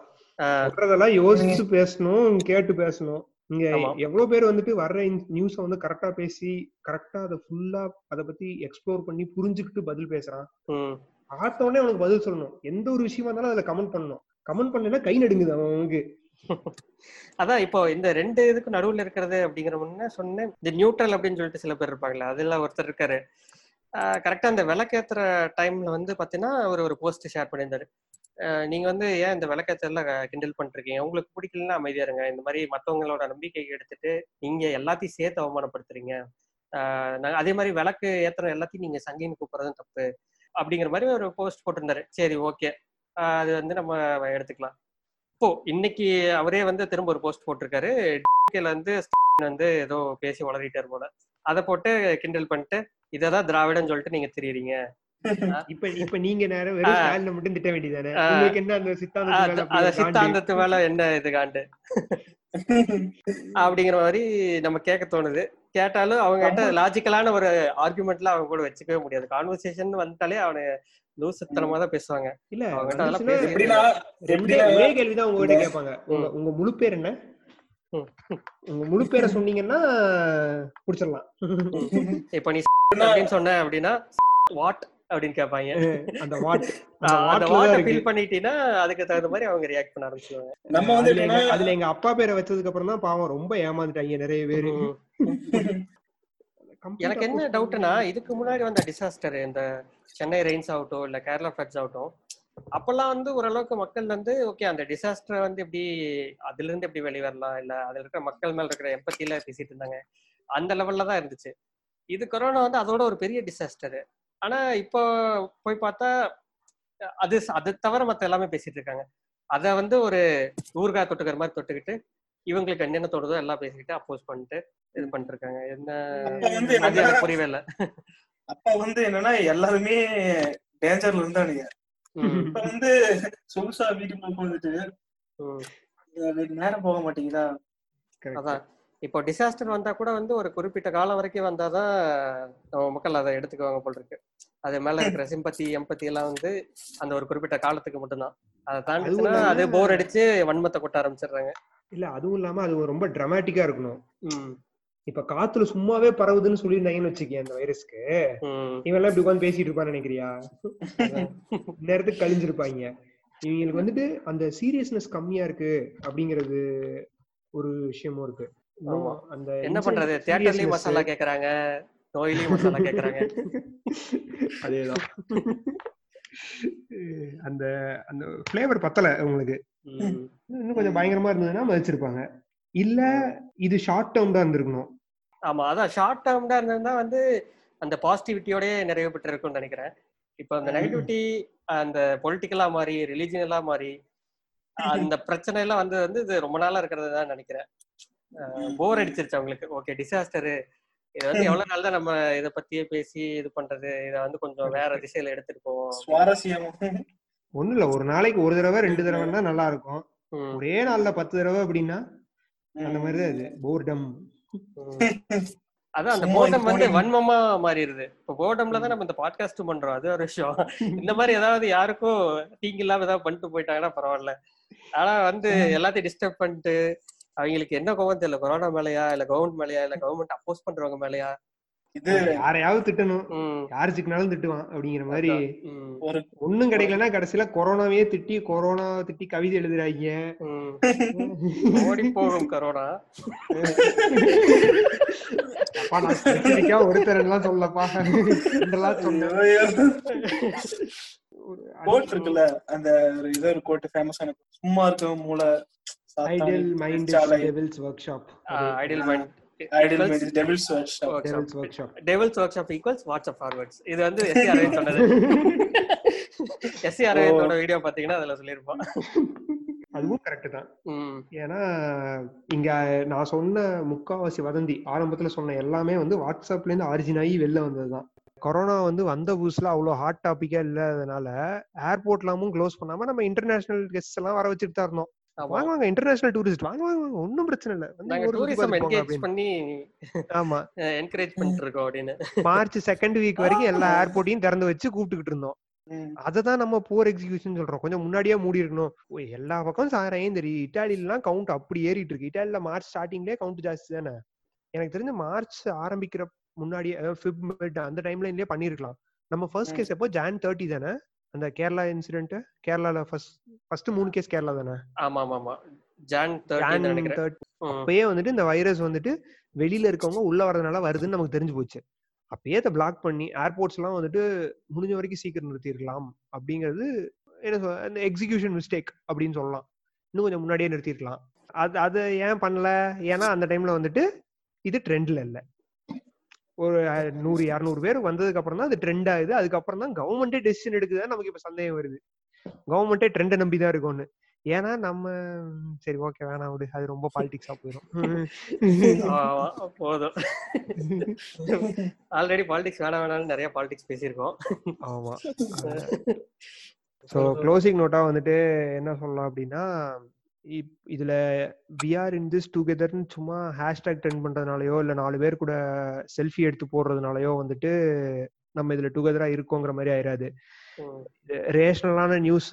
சொல்றதெல்லாம் யோசிச்சு பேசணும் கேட்டு பேசணும். இங்க ஆமா. எவ்வளவு பேர் வந்துட்டு வர்ற நியூஸ வந்து கரெக்டா பேசி கரெக்டா அதை ஃபுல்லா அத பத்தி எக்ஸ்ப்ளோர் பண்ணி புரிஞ்சுக்கிட்டு பதில் பேசுறான். பார்த்த உடனே அவனுக்கு பதில் சொல்லணும். எந்த ஒரு விஷயமா இருந்தாலும் அதுல கமெண்ட் பண்ணணும். கமெண்ட் பண்ணலைன்னா கை நடுங்குது அவனுக்கு அதான் இப்போ இந்த ரெண்டு இதுக்கு நடுவுல இருக்கிறது அப்படிங்கிற முன்ன சொன்னேன் இந்த நியூட்ரல் அப்படின்னு சொல்லிட்டு சில பேர் இருப்பாங்களே அதுல ஒருத்தர் இருக்காரு. கரெக்டா அந்த விளக்கேத்துற டைம்ல வந்து பாத்தீங்கன்னா அவர் ஒரு போஸ்ட் ஷேர் பண்ணியிருந்தாரு. நீங்க வந்து ஏன் இந்த விளக்கேத்தல கிண்டல் பண்ணிருக்கீங்க உங்களுக்கு பிடிக்கலன்னா அமைதியா இருங்க. இந்த மாதிரி மத்தவங்களோட நம்பிக்கை எடுத்துட்டு நீங்க எல்லாத்தையும் சேர்த்து அவமானப்படுத்துறீங்க. நாங்க அதே மாதிரி விளக்கு ஏத்துற எல்லாத்தையும் நீங்க சங்கின்னு கூப்பிடுறதும் தப்பு அப்படிங்கிற மாதிரி ஒரு போஸ்ட் போட்டிருந்தாரு சரி ஓகே. அது வந்து நம்ம எடுத்துக்கலாம். இப்போ இன்னைக்கு அவரே வந்து திரும்ப ஒரு போஸ்ட் போட்டிருக்காரு வந்து வந்து ஏதோ பேசி வளரிட்டார் போல. அதை போட்டு கிண்டல் பண்ணிட்டு இதை தான் திராவிடன்னு சொல்லிட்டு நீங்க தெரியுறீங்க. <laughs> இப்ப இப்ப நீங்க நேரம் வெறும். ஸ்டாலின் மட்டும் திட்ட வேண்டியதானே என்ன அந்த சித்தாந்தத்து? சித்தாந்தத்து மேல என்ன இது காண்டு? <laughs> அப்படிங்கிற மாதிரி நம்ம கேட்க தோணுது. கேட்டாலும் அவங்க கிட்ட லாஜிக்கலான ஒரு ஆர்குமெண்ட்ல அவங்க கூட வச்சுக்கவே முடியாது. கான்வர்சேஷன் வந்துட்டாலே அவனு லூசுத்தனமா தான் பேசுவாங்க. இல்ல எப்படின்னா ரெண்டே கேள்விதான் உங்ககிட்ட கேட்பாங்க. உங்க உங்க முழு பேர் என்ன. உங்க முழு பேரை சொன்னீங்கன்னா புடிச்சிடலாம். இப்ப நீ <laughs> அப்படின்னு சொன்ன அப்படின்னா வாட் அப்படின்னு கேட்பாங்க அந்த வாட் அந்த வாட்டை ஃபில் பண்ணிட்டீங்கன்னா அதுக்கு தகுந்த மாதிரி அவங்க ரியாக்ட் பண்ண ஆரம்பிச்சுவாங்க நம்ம வந்து அதுல எங்க- அப்பா பேரை வச்சதுக்கு அப்புறம் தான் பாவம் ரொம்ப ஏமாந்துட்டாங்க நிறைய பேரு. எனக்கு என்ன டவுட்னா இதுக்கு முன்னாடி வந்த டிசாஸ்டர் இந்த சென்னை ரெயின்ஸ் ஆகட்டும் இல்ல கேரளா ஃபிளட்ஸ் ஆகட்டும் அப்பெல்லாம் வந்து ஓரளவுக்கு மக்கள் வந்து ஓகே அந்த டிசாஸ்டர் வந்து எப்படி அதுல இருந்து எப்படி வெளிய வரலாம் இல்ல அதுல இருக்கிற மக்கள் மேல இருக்கிற எம்பத்தியில பேசிட்டு இருந்தாங்க. அந்த லெவல்ல தான் இருந்துச்சு. இது கொரோனா வந்து அதோட ஒரு பெரிய டிசாஸ்டர் ஆனா இப்போ போய் பார்த்தா அது அது தவிர மத்த எல்லாமே பேசிட்டு இருக்காங்க. அத வந்து ஒரு ஊர்கா தொட்டுக்கிற மாதிரி தொட்டுக்கிட்டு இவங்களுக்கு என்னென்ன தோணுதோ எல்லாம் பேசிக்கிட்டு அப்போஸ் பண்ணிட்டு இது பண்ணிட்டு இருக்காங்க என்ன புரியவே இல்ல. அப்ப வந்து என்னன்னா எல்லாருமே டேஞ்சர்ல இருந்தானுங்க. இப்ப வந்து சொகுசா வீட்டுக்குள்ள உட்காந்துட்டு ம். நேரம் போக மாட்டேங்குதா? correct. அதான் இப்போ டிசாஸ்டர் வந்தா கூட வந்து ஒரு குறிப்பிட்ட காலம் வரைக்கும் வந்தாதான் நம்ம மக்கள் அதை எடுத்துக்குவாங்க போல் இருக்கு. அது மேல இருக்கிற சிம்பத்தி எம்பத்தி எல்லாம் வந்து அந்த ஒரு குறிப்பிட்ட காலத்துக்கு மட்டும்தான். அதை தாண்டிச்சுன்னா அது போர் அடிச்சு வன்மத்தை கொட்ட ஆரம்பிச்சிடுறாங்க. இல்ல அதுவும் இல்லாம அது ரொம்ப டிராமாட்டிக்கா இருக்கணும். இப்ப காத்துல சும்மாவே பரவுதுன்னு சொல்லியிருந்தாங்கன்னு வச்சுக்கேன் அந்த வைரஸ்க்கு. இவன் எல்லாம் இப்படி உட்காந்து பேசிட்டு இருப்பான்னு நினைக்கிறியா? நேரத்துக்கு கழிஞ்சிருப்பாங்க. இவங்களுக்கு வந்துட்டு அந்த சீரியஸ்னஸ் கம்மியா இருக்கு அப்படிங்கிறது ஒரு விஷயமும் இருக்கு. என்ன பண்றது? தியேட்டர்லயும் மசாலா கேக்குறாங்க நோயிலயும் மசாலா கேக்குறாங்க. <laughs> அதேதான். <laughs> அந்த அந்த ஃபிளேவர் பத்தல உங்களுக்கு. இன்னும் கொஞ்சம் பயங்கரமா இருந்ததுன்னா மதிச்சிருப்பாங்க. இல்ல இது ஷார்ட் டேர்ம் தான் இருந்திருக்கணும். ஆமா அதான் ஷார்ட் டேர்ம்டா இருந்திருந்தா வந்து அந்த பாசிட்டிவிட்டியோடய நிறைவு பெற்று இருக்கும்னு நினைக்கிறேன். இப்போ அந்த. நெகட்டிவிட்டி அந்த பொலிட்டிக்கலா மாறி ரிலீஜியனலா மாறி அந்த பிரச்சனை எல்லாம் வந்து வந்து இது ரொம்ப நாளா இருக்கிறது தான் நினைக்கிறேன். போர் அடிச்சிருச்சு அவங்களுக்கு. ஓகே டிசாஸ்டரு இது வந்து எவ்வளவு நாள் தான் நம்ம இத பத்தியே பேசி இது பண்றது? இத வந்து கொஞ்சம் வேற திசையில எடுத்துட்டு போவோம். சுவாரஸ்யம். ஒண்ணும் இல்ல ஒரு நாளைக்கு ஒரு தடவை ரெண்டு தடவைன்னா நல்லா இருக்கும். ஒரே நாள்ல பத்து தடவை அப்படின்னா அந்த மாதிரிதான் இது. போர்டம். அதான் அந்த போர்டம் வந்து வன்மமா மாறிடுது. இப்போ போர்டம்ல தான் நம்ம இந்த பாட்காஸ்ட் பண்றோம். அது ஒரு விஷயம். இந்த மாதிரி ஏதாவது யாருக்கும் தீங்கு இல்லாம ஏதாவது பண்ணிட்டு போயிட்டாங்கன்னா பரவாயில்ல. ஆனா வந்து எல்லாத்தையும் டிஸ்டர்ப் பண்ணிட்டு அவங்களுக்கு என்ன கோவம் தெரியல? கொரோனா மேலயா? இல்ல கவர்மெண்ட் மேலயா? இல்ல கவர்மெண்ட் அப்போஸ் பண்றவங்க மேலயா? இது யாரையாவது திட்டணும். யாரு சிக்கினாலும் திட்டுவான் அப்படிங்கிற மாதிரி ஒரு ஒண்ணும் கிடைக்கலன்னா கடைசியில கொரோனாவே திட்டி கொரோனா திட்டி கவிதை எழுதுறாங்க. <laughs> ஓடி போகும் கொரோனா. ஒருத்தர் எல்லாம் சொல்லப்பா. இதெல்லாம் கோட் இருக்குல்ல அந்த ஒரு இது ஒரு கோட். ஃபேமஸான சும்மா இருக்க மூளை. Ideal mind devil's workshop ideal mind ideal mind devil's workshop devil's workshop equals WhatsApp forwards இது வந்து எஸ்சி அரவிந்த் <laughs> சொன்னது. எஸ்சி அரவிந்தோட வீடியோ பாத்தீங்கன்னா அதுல சொல்லியிருப்பான் அதுவும் கரெக்ட் தான். ஏன்னா இங்க நான் சொன்ன முக்காவாசி வதந்தி ஆரம்பத்துல சொன்ன எல்லாமே வந்து வாட்ஸ்அப்ல இருந்து ஆரிஜின் ஆகி வெளில வந்ததுதான் கொரோனா வந்து வந்த புதுசுல அவ்வளவு ஹாட் டாபிக்கா இல்லாதனால ஏர்போர்ட்லாமும் க்ளோஸ் பண்ணாம நம்ம இன்டர்நேஷனல் கெஸ்ட் எல்லாம் வர வச்சுட்டு தான் இருந்தோம். வாங்க வாங்க இன்டர்நேஷனல் டூரிஸ்ட் வாங்க வாங்க வாங்க ஒன்னும் பிரச்சனை இல்ல. நாங்க டூரிசம் அப்படின்னு. பண்ணி ஆமா. என்கரேஜ் பண்ணிட்டு இருக்கோம் அப்படின்னு. மார்ச் செகண்ட் வீக் வரைக்கும் எல்லா ஏர்போர்ட்டையும் திறந்து வச்சு கூப்பிட்டுக்கிட்டு இருந்தோம். அததான் நம்ம போர் எக்ஸிகியூஷன் சொல்றோம். கொஞ்சம் முன்னாடியே மூடி இருக்கணும். எல்லா பக்கம் சாரையும் தெரியும் இட்டாலிலாம் கவுண்ட் அப்படி ஏறிட்டு இருக்கு இட்டாலில மார்ச் ஸ்டார்டிங்லயே கவுண்ட் ஜாஸ்தி தானே? எனக்கு தெரிஞ்ச மார்ச் ஆரம்பிக்கிற முன்னாடியே அந்த டைம்லைன்லயே பண்ணிருக்கலாம் நம்ம ஃபர்ஸ்ட். கேஸ் எப்போ ஜான் தேர்ட்டி தானே? அந்த கேரளா இன்சிடென்ட் கேரளால ஃபர்ஸ்ட் ஃபர்ஸ்ட் மூணு கேஸ் கேரளா தானே? ஆமா ஆமா ஆமா ஜான் ம், அப்பயே வந்துட்டு இந்த வைரஸ் வந்துட்டு வெளியில இருக்கவங்க உள்ள வரதுனால வருதுன்னு நமக்கு தெரிஞ்சு போச்சு. அப்பயே அதை பிளாக் பண்ணி ஏர்போர்ட்ஸ் எல்லாம் வந்துட்டு முடிஞ்ச வரைக்கும் சீக்கிரம் நிறுத்திருக்கலாம் அப்படிங்கிறது என்ன சொல் அந்த எக்ஸிகியூஷன் மிஸ்டேக் அப்படின்னு சொல்லலாம். இன்னும் கொஞ்சம் முன்னாடியே நிறுத்திருக்கலாம் அது அதை ஏன் பண்ணல? ஏன்னா அந்த டைம்ல வந்துட்டு இது ட்ரெண்ட்ல இல்ல. ஒரு நூறு இரநூறு பேர் வந்ததுக்கு அப்புறம் தான் அது ட்ரெண்ட் ஆகுது. அதுக்கப்புறம் தான் கவர்மெண்டே டெசிஷன் எடுக்குதுன்னு நமக்கு இப்ப சந்தேகம் வருது. கவர்மெண்டே ட்ரெண்டை நம்பி தான் இருக்கும்னு. ஏன்னா நம்ம சரி ஓகே வேணாம் விடு. அது ரொம்ப பாலிடிக்ஸா போயிடும் <laughs> போதும். ஆல்ரெடி பாலிடிக்ஸ் வேணாம் வேணாம்னு நிறைய பாலிடிக்ஸ் பேசியிருக்கோம். ஆமா. ஸோ க்ளோசிங் நோட்டா வந்துட்டு என்ன சொல்லலாம் அப்படின்னா இதுல விஆர் இன் திஸ் டுகெதர்னு சும்மா ஹேஷ்டேக் ட்ரெண்ட் பண்றதுனாலயோ இல்ல நாலு பேர் கூட செல்ஃபி எடுத்து போடுறதுனாலயோ வந்துட்டு நம்ம இதுல டுகெதரா இருக்கோங்கிற மாதிரி ஆயிராது. ரேஷனலான நியூஸ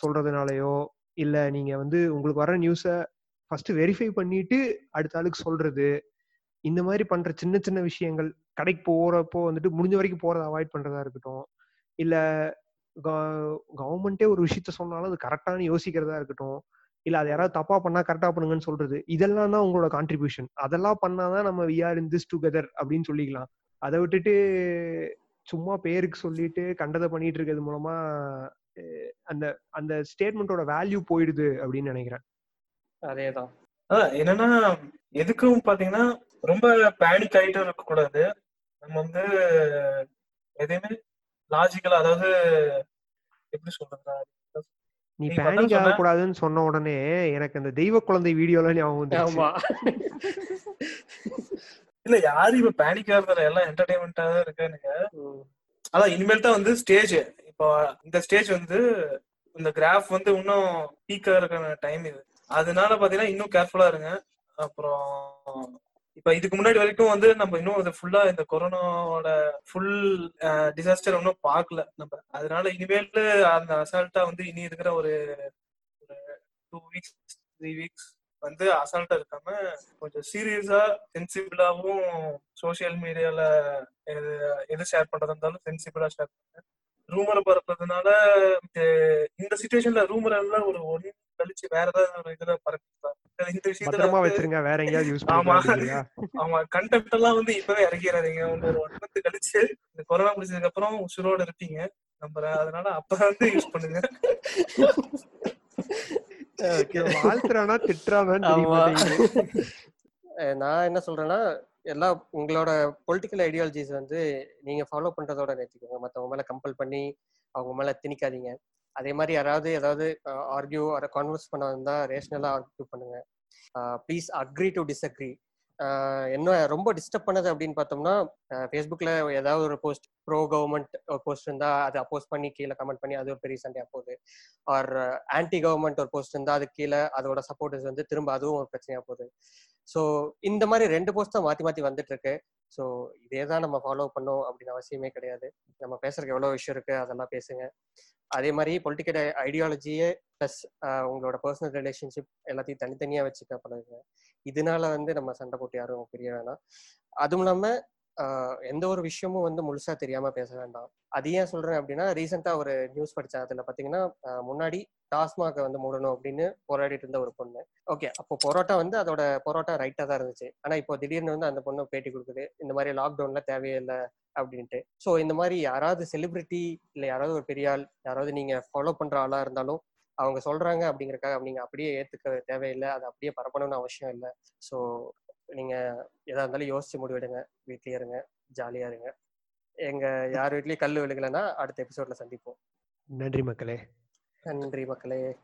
சொல்றதுனாலயோ இல்ல நீங்க வந்து உங்களுக்கு வர நியூஸ ஃபர்ஸ்ட் வெரிஃபை பண்ணிட்டு அடுத்த ஆளுக்கு சொல்றது இந்த மாதிரி பண்ற சின்ன சின்ன விஷயங்கள் கடைக்கு போறப்போ வந்துட்டு முடிஞ்ச வரைக்கும் போறதை அவாய்ட் பண்றதா இருக்கட்டும் இல்ல கவர்மெண்ட்டே ஒரு விஷயத்த சொன்னாலும் அது கரெக்டானு யோசிக்கிறதா இருக்கட்டும் இல்ல அது யாராவது தப்பா பண்ணா கரெக்டா பண்ணுங்கன்னு சொல்றது இதெல்லாம் தான் உங்களோட கான்ட்ரிபியூஷன் அதெல்லாம் பண்ணாதான் நம்ம we are in this together அப்படின்னு சொல்லிக்கலாம். அதை விட்டுட்டு சும்மா பேருக்கு சொல்லிட்டு கண்டதை பண்ணிட்டு இருக்கிறது மூலமா அந்த அந்த ஸ்டேட்மெண்ட்டோட வேல்யூ போயிடுது அப்படின்னு நினைக்கிறேன். அதேதான். என்னன்னா எதுக்கும் பாத்தீங்கன்னா ரொம்ப பேனிக் ஆயிட்டும் இருக்க கூடாது நம்ம வந்து எதையுமே லாஜிக்கலா அதாவது எப்படி சொல்றது நீ பேனிக் சொன்ன- ஆகக்கூடாதுன்னு சொன்ன உடனே எனக்கு அந்த தெய்வ குழந்தை வீடியோலாம் ஞாபகம் ஆமா. இல்ல யாரும் இப்ப பேனிக் ஆகுறதுல? எல்லாம் என்டர்டைன்மெண்டா தான் இருக்கானுங்க. அதான் இனிமேல் தான் வந்து ஸ்டேஜ் இப்போ இந்த ஸ்டேஜ் வந்து இந்த கிராஃப் வந்து இன்னும் பீக் ஆகிறதுக்கான டைம் இது. அதனால பாத்தீங்கன்னா இன்னும் கேர்ஃபுல்லா இருங்க. அப்புறம் இப்ப இதுக்கு முன்னாடி வரைக்கும் வந்து நம்ம இன்னும் அது ஃபுல்லா இந்த கொரோனாவோட ஃபுல் டிசாஸ்டர் ஒன்றும் பார்க்கல நம்ம. அதனால இனிமேல் அந்த அசால்ட்டா வந்து இனி இருக்கிற ஒரு டூ வீக்ஸ் த்ரீ வீக்ஸ் வந்து அசால்ட்டா இருக்காம கொஞ்சம் சீரியஸா சென்சிபிளாவும் சோசியல் மீடியால எது எது ஷேர் பண்றதா இருந்தாலும் சென்சிபிளா ஷேர் பண்ணுங்க. ரூமரை பரப்புறதுனால இந்த சுச்சுவேஷன்ல ரூமர் எல்லாம் ஒரு ஒன் கழிச்சு வேற ஏதாவது ஒரு இதுல பரப்பிக்கலாம். இந்த விஷயத்துல வச்சிருங்க. வேற எங்கேயாவது யூஸ் ஆமா. ஆமா. கண்டென்ட் எல்லாம் வந்து இப்பவே இறக்கிறாதீங்க. ஒரு ஒரு ஒன் மந்த் கழிச்சு இந்த கொரோனா முடிச்சதுக்கு அப்புறம் உசுரோட இருப்பீங்க. நம்புறேன். அதனால அப்ப வந்து யூஸ் பண்ணுங்க. வாழ்த்துறானா நான் என்ன சொல்றேன்னா எல்லா உங்களோட பொலிட்டிக்கல் ஐடியாலஜிஸ் வந்து நீங்க ஃபாலோ பண்றதோட நிறுத்திக்கோங்க. மத்தவங்க மேல கம்பல் பண்ணி அவங்க மேல திணிக்காதீங்க. அதே மாதிரி யாராவது ஏதாவது ஆர்கியூ கான்வர்ஸ் பண்ண வந்தா ரேஷனலா ஆர்கியூ பண்ணுங்க. ப்ளீஸ் அக்ரி டு டிஸ்அக்ரி என்ன ரொம்ப டிஸ்டர்ப் பண்ணது அப்படின்னு பார்த்தோம்னா ஃபேஸ்புக்கில் ஏதாவது ஒரு போஸ்ட் ப்ரோ கவர்மெண்ட் போஸ்ட் இருந்தா அதை அப்போஸ் பண்ணி கீழே கமெண்ட் பண்ணி அது ஒரு பெரிய சண்டையாக போகுது. ஆர் ஆன்டி கவர்மெண்ட் ஒரு போஸ்ட் இருந்தா அதுக்கு கீழே அதோட சப்போர்ட்டர்ஸ் வந்து திரும்ப அதுவும் ஒரு பிரச்சனையாக போகுது. ஸோ இந்த மாதிரி ரெண்டு போஸ்ட் தான் மாற்றி மாற்றி வந்துட்டு இருக்கு ஸோ இதே தான் நம்ம ஃபாலோ பண்ணோம் அப்படின்னு அவசியமே கிடையாது. நம்ம பேசுறதுக்கு எவ்வளோ விஷயம் இருக்கு அதெல்லாம் பேசுங்க. அதே மாதிரி பொலிட்டிக்கல் ஐடியாலஜியே ப்ளஸ் உங்களோட பர்சனல் ரிலேஷன்ஷிப் எல்லாத்தையும் தனித்தனியாக வச்சுக்க பழகுங்க. இதனால வந்து நம்ம சண்டை போட்டு யாரும் பிரிய வேணாம். அதுவும் இல்லாம எந்த ஒரு விஷயமும் வந்து முழுசா தெரியாம பேச வேண்டாம். அது ஏன் சொல்றேன் அப்படின்னா ரீசெண்டா ஒரு நியூஸ் படிச்சேன் அதுல பாத்தீங்கன்னா முன்னாடி டாஸ்மாக வந்து மூடணும் அப்படின்னு போராடிட்டு இருந்த ஒரு பொண்ணு. ஓகே அப்போ பொரோட்டா வந்து அதோட பொரோட்டா ரைட்டா தான் இருந்துச்சு. ஆனா இப்போ திடீர்னு வந்து அந்த பொண்ணு பேட்டி கொடுக்குது இந்த மாதிரி லாக்டவுன்ல தேவையில்லை அப்படின்ட்டு. ஸோ இந்த மாதிரி யாராவது செலிபிரிட்டி இல்லை யாராவது ஒரு பெரிய ஆள் யாராவது நீங்க ஃபாலோ பண்ற ஆளா இருந்தாலும் அவங்க சொல்றாங்க அப்படிங்கறக்காக நீங்க அப்படியே ஏத்துக்க தேவையில்லை. அதை அப்படியே பரப்பணும்னு அவசியம் இல்லை. ஸோ நீங்க எதா இருந்தாலும் யோசிச்சு முடிவெடுங்க. வீட்லயே இருங்க. ஜாலியா இருங்க. எங்க யார் வீட்லயும் கல் விழுகலைன்னா அடுத்த எபிசோட்ல சந்திப்போம். நன்றி மக்களே. நன்றி மக்களே.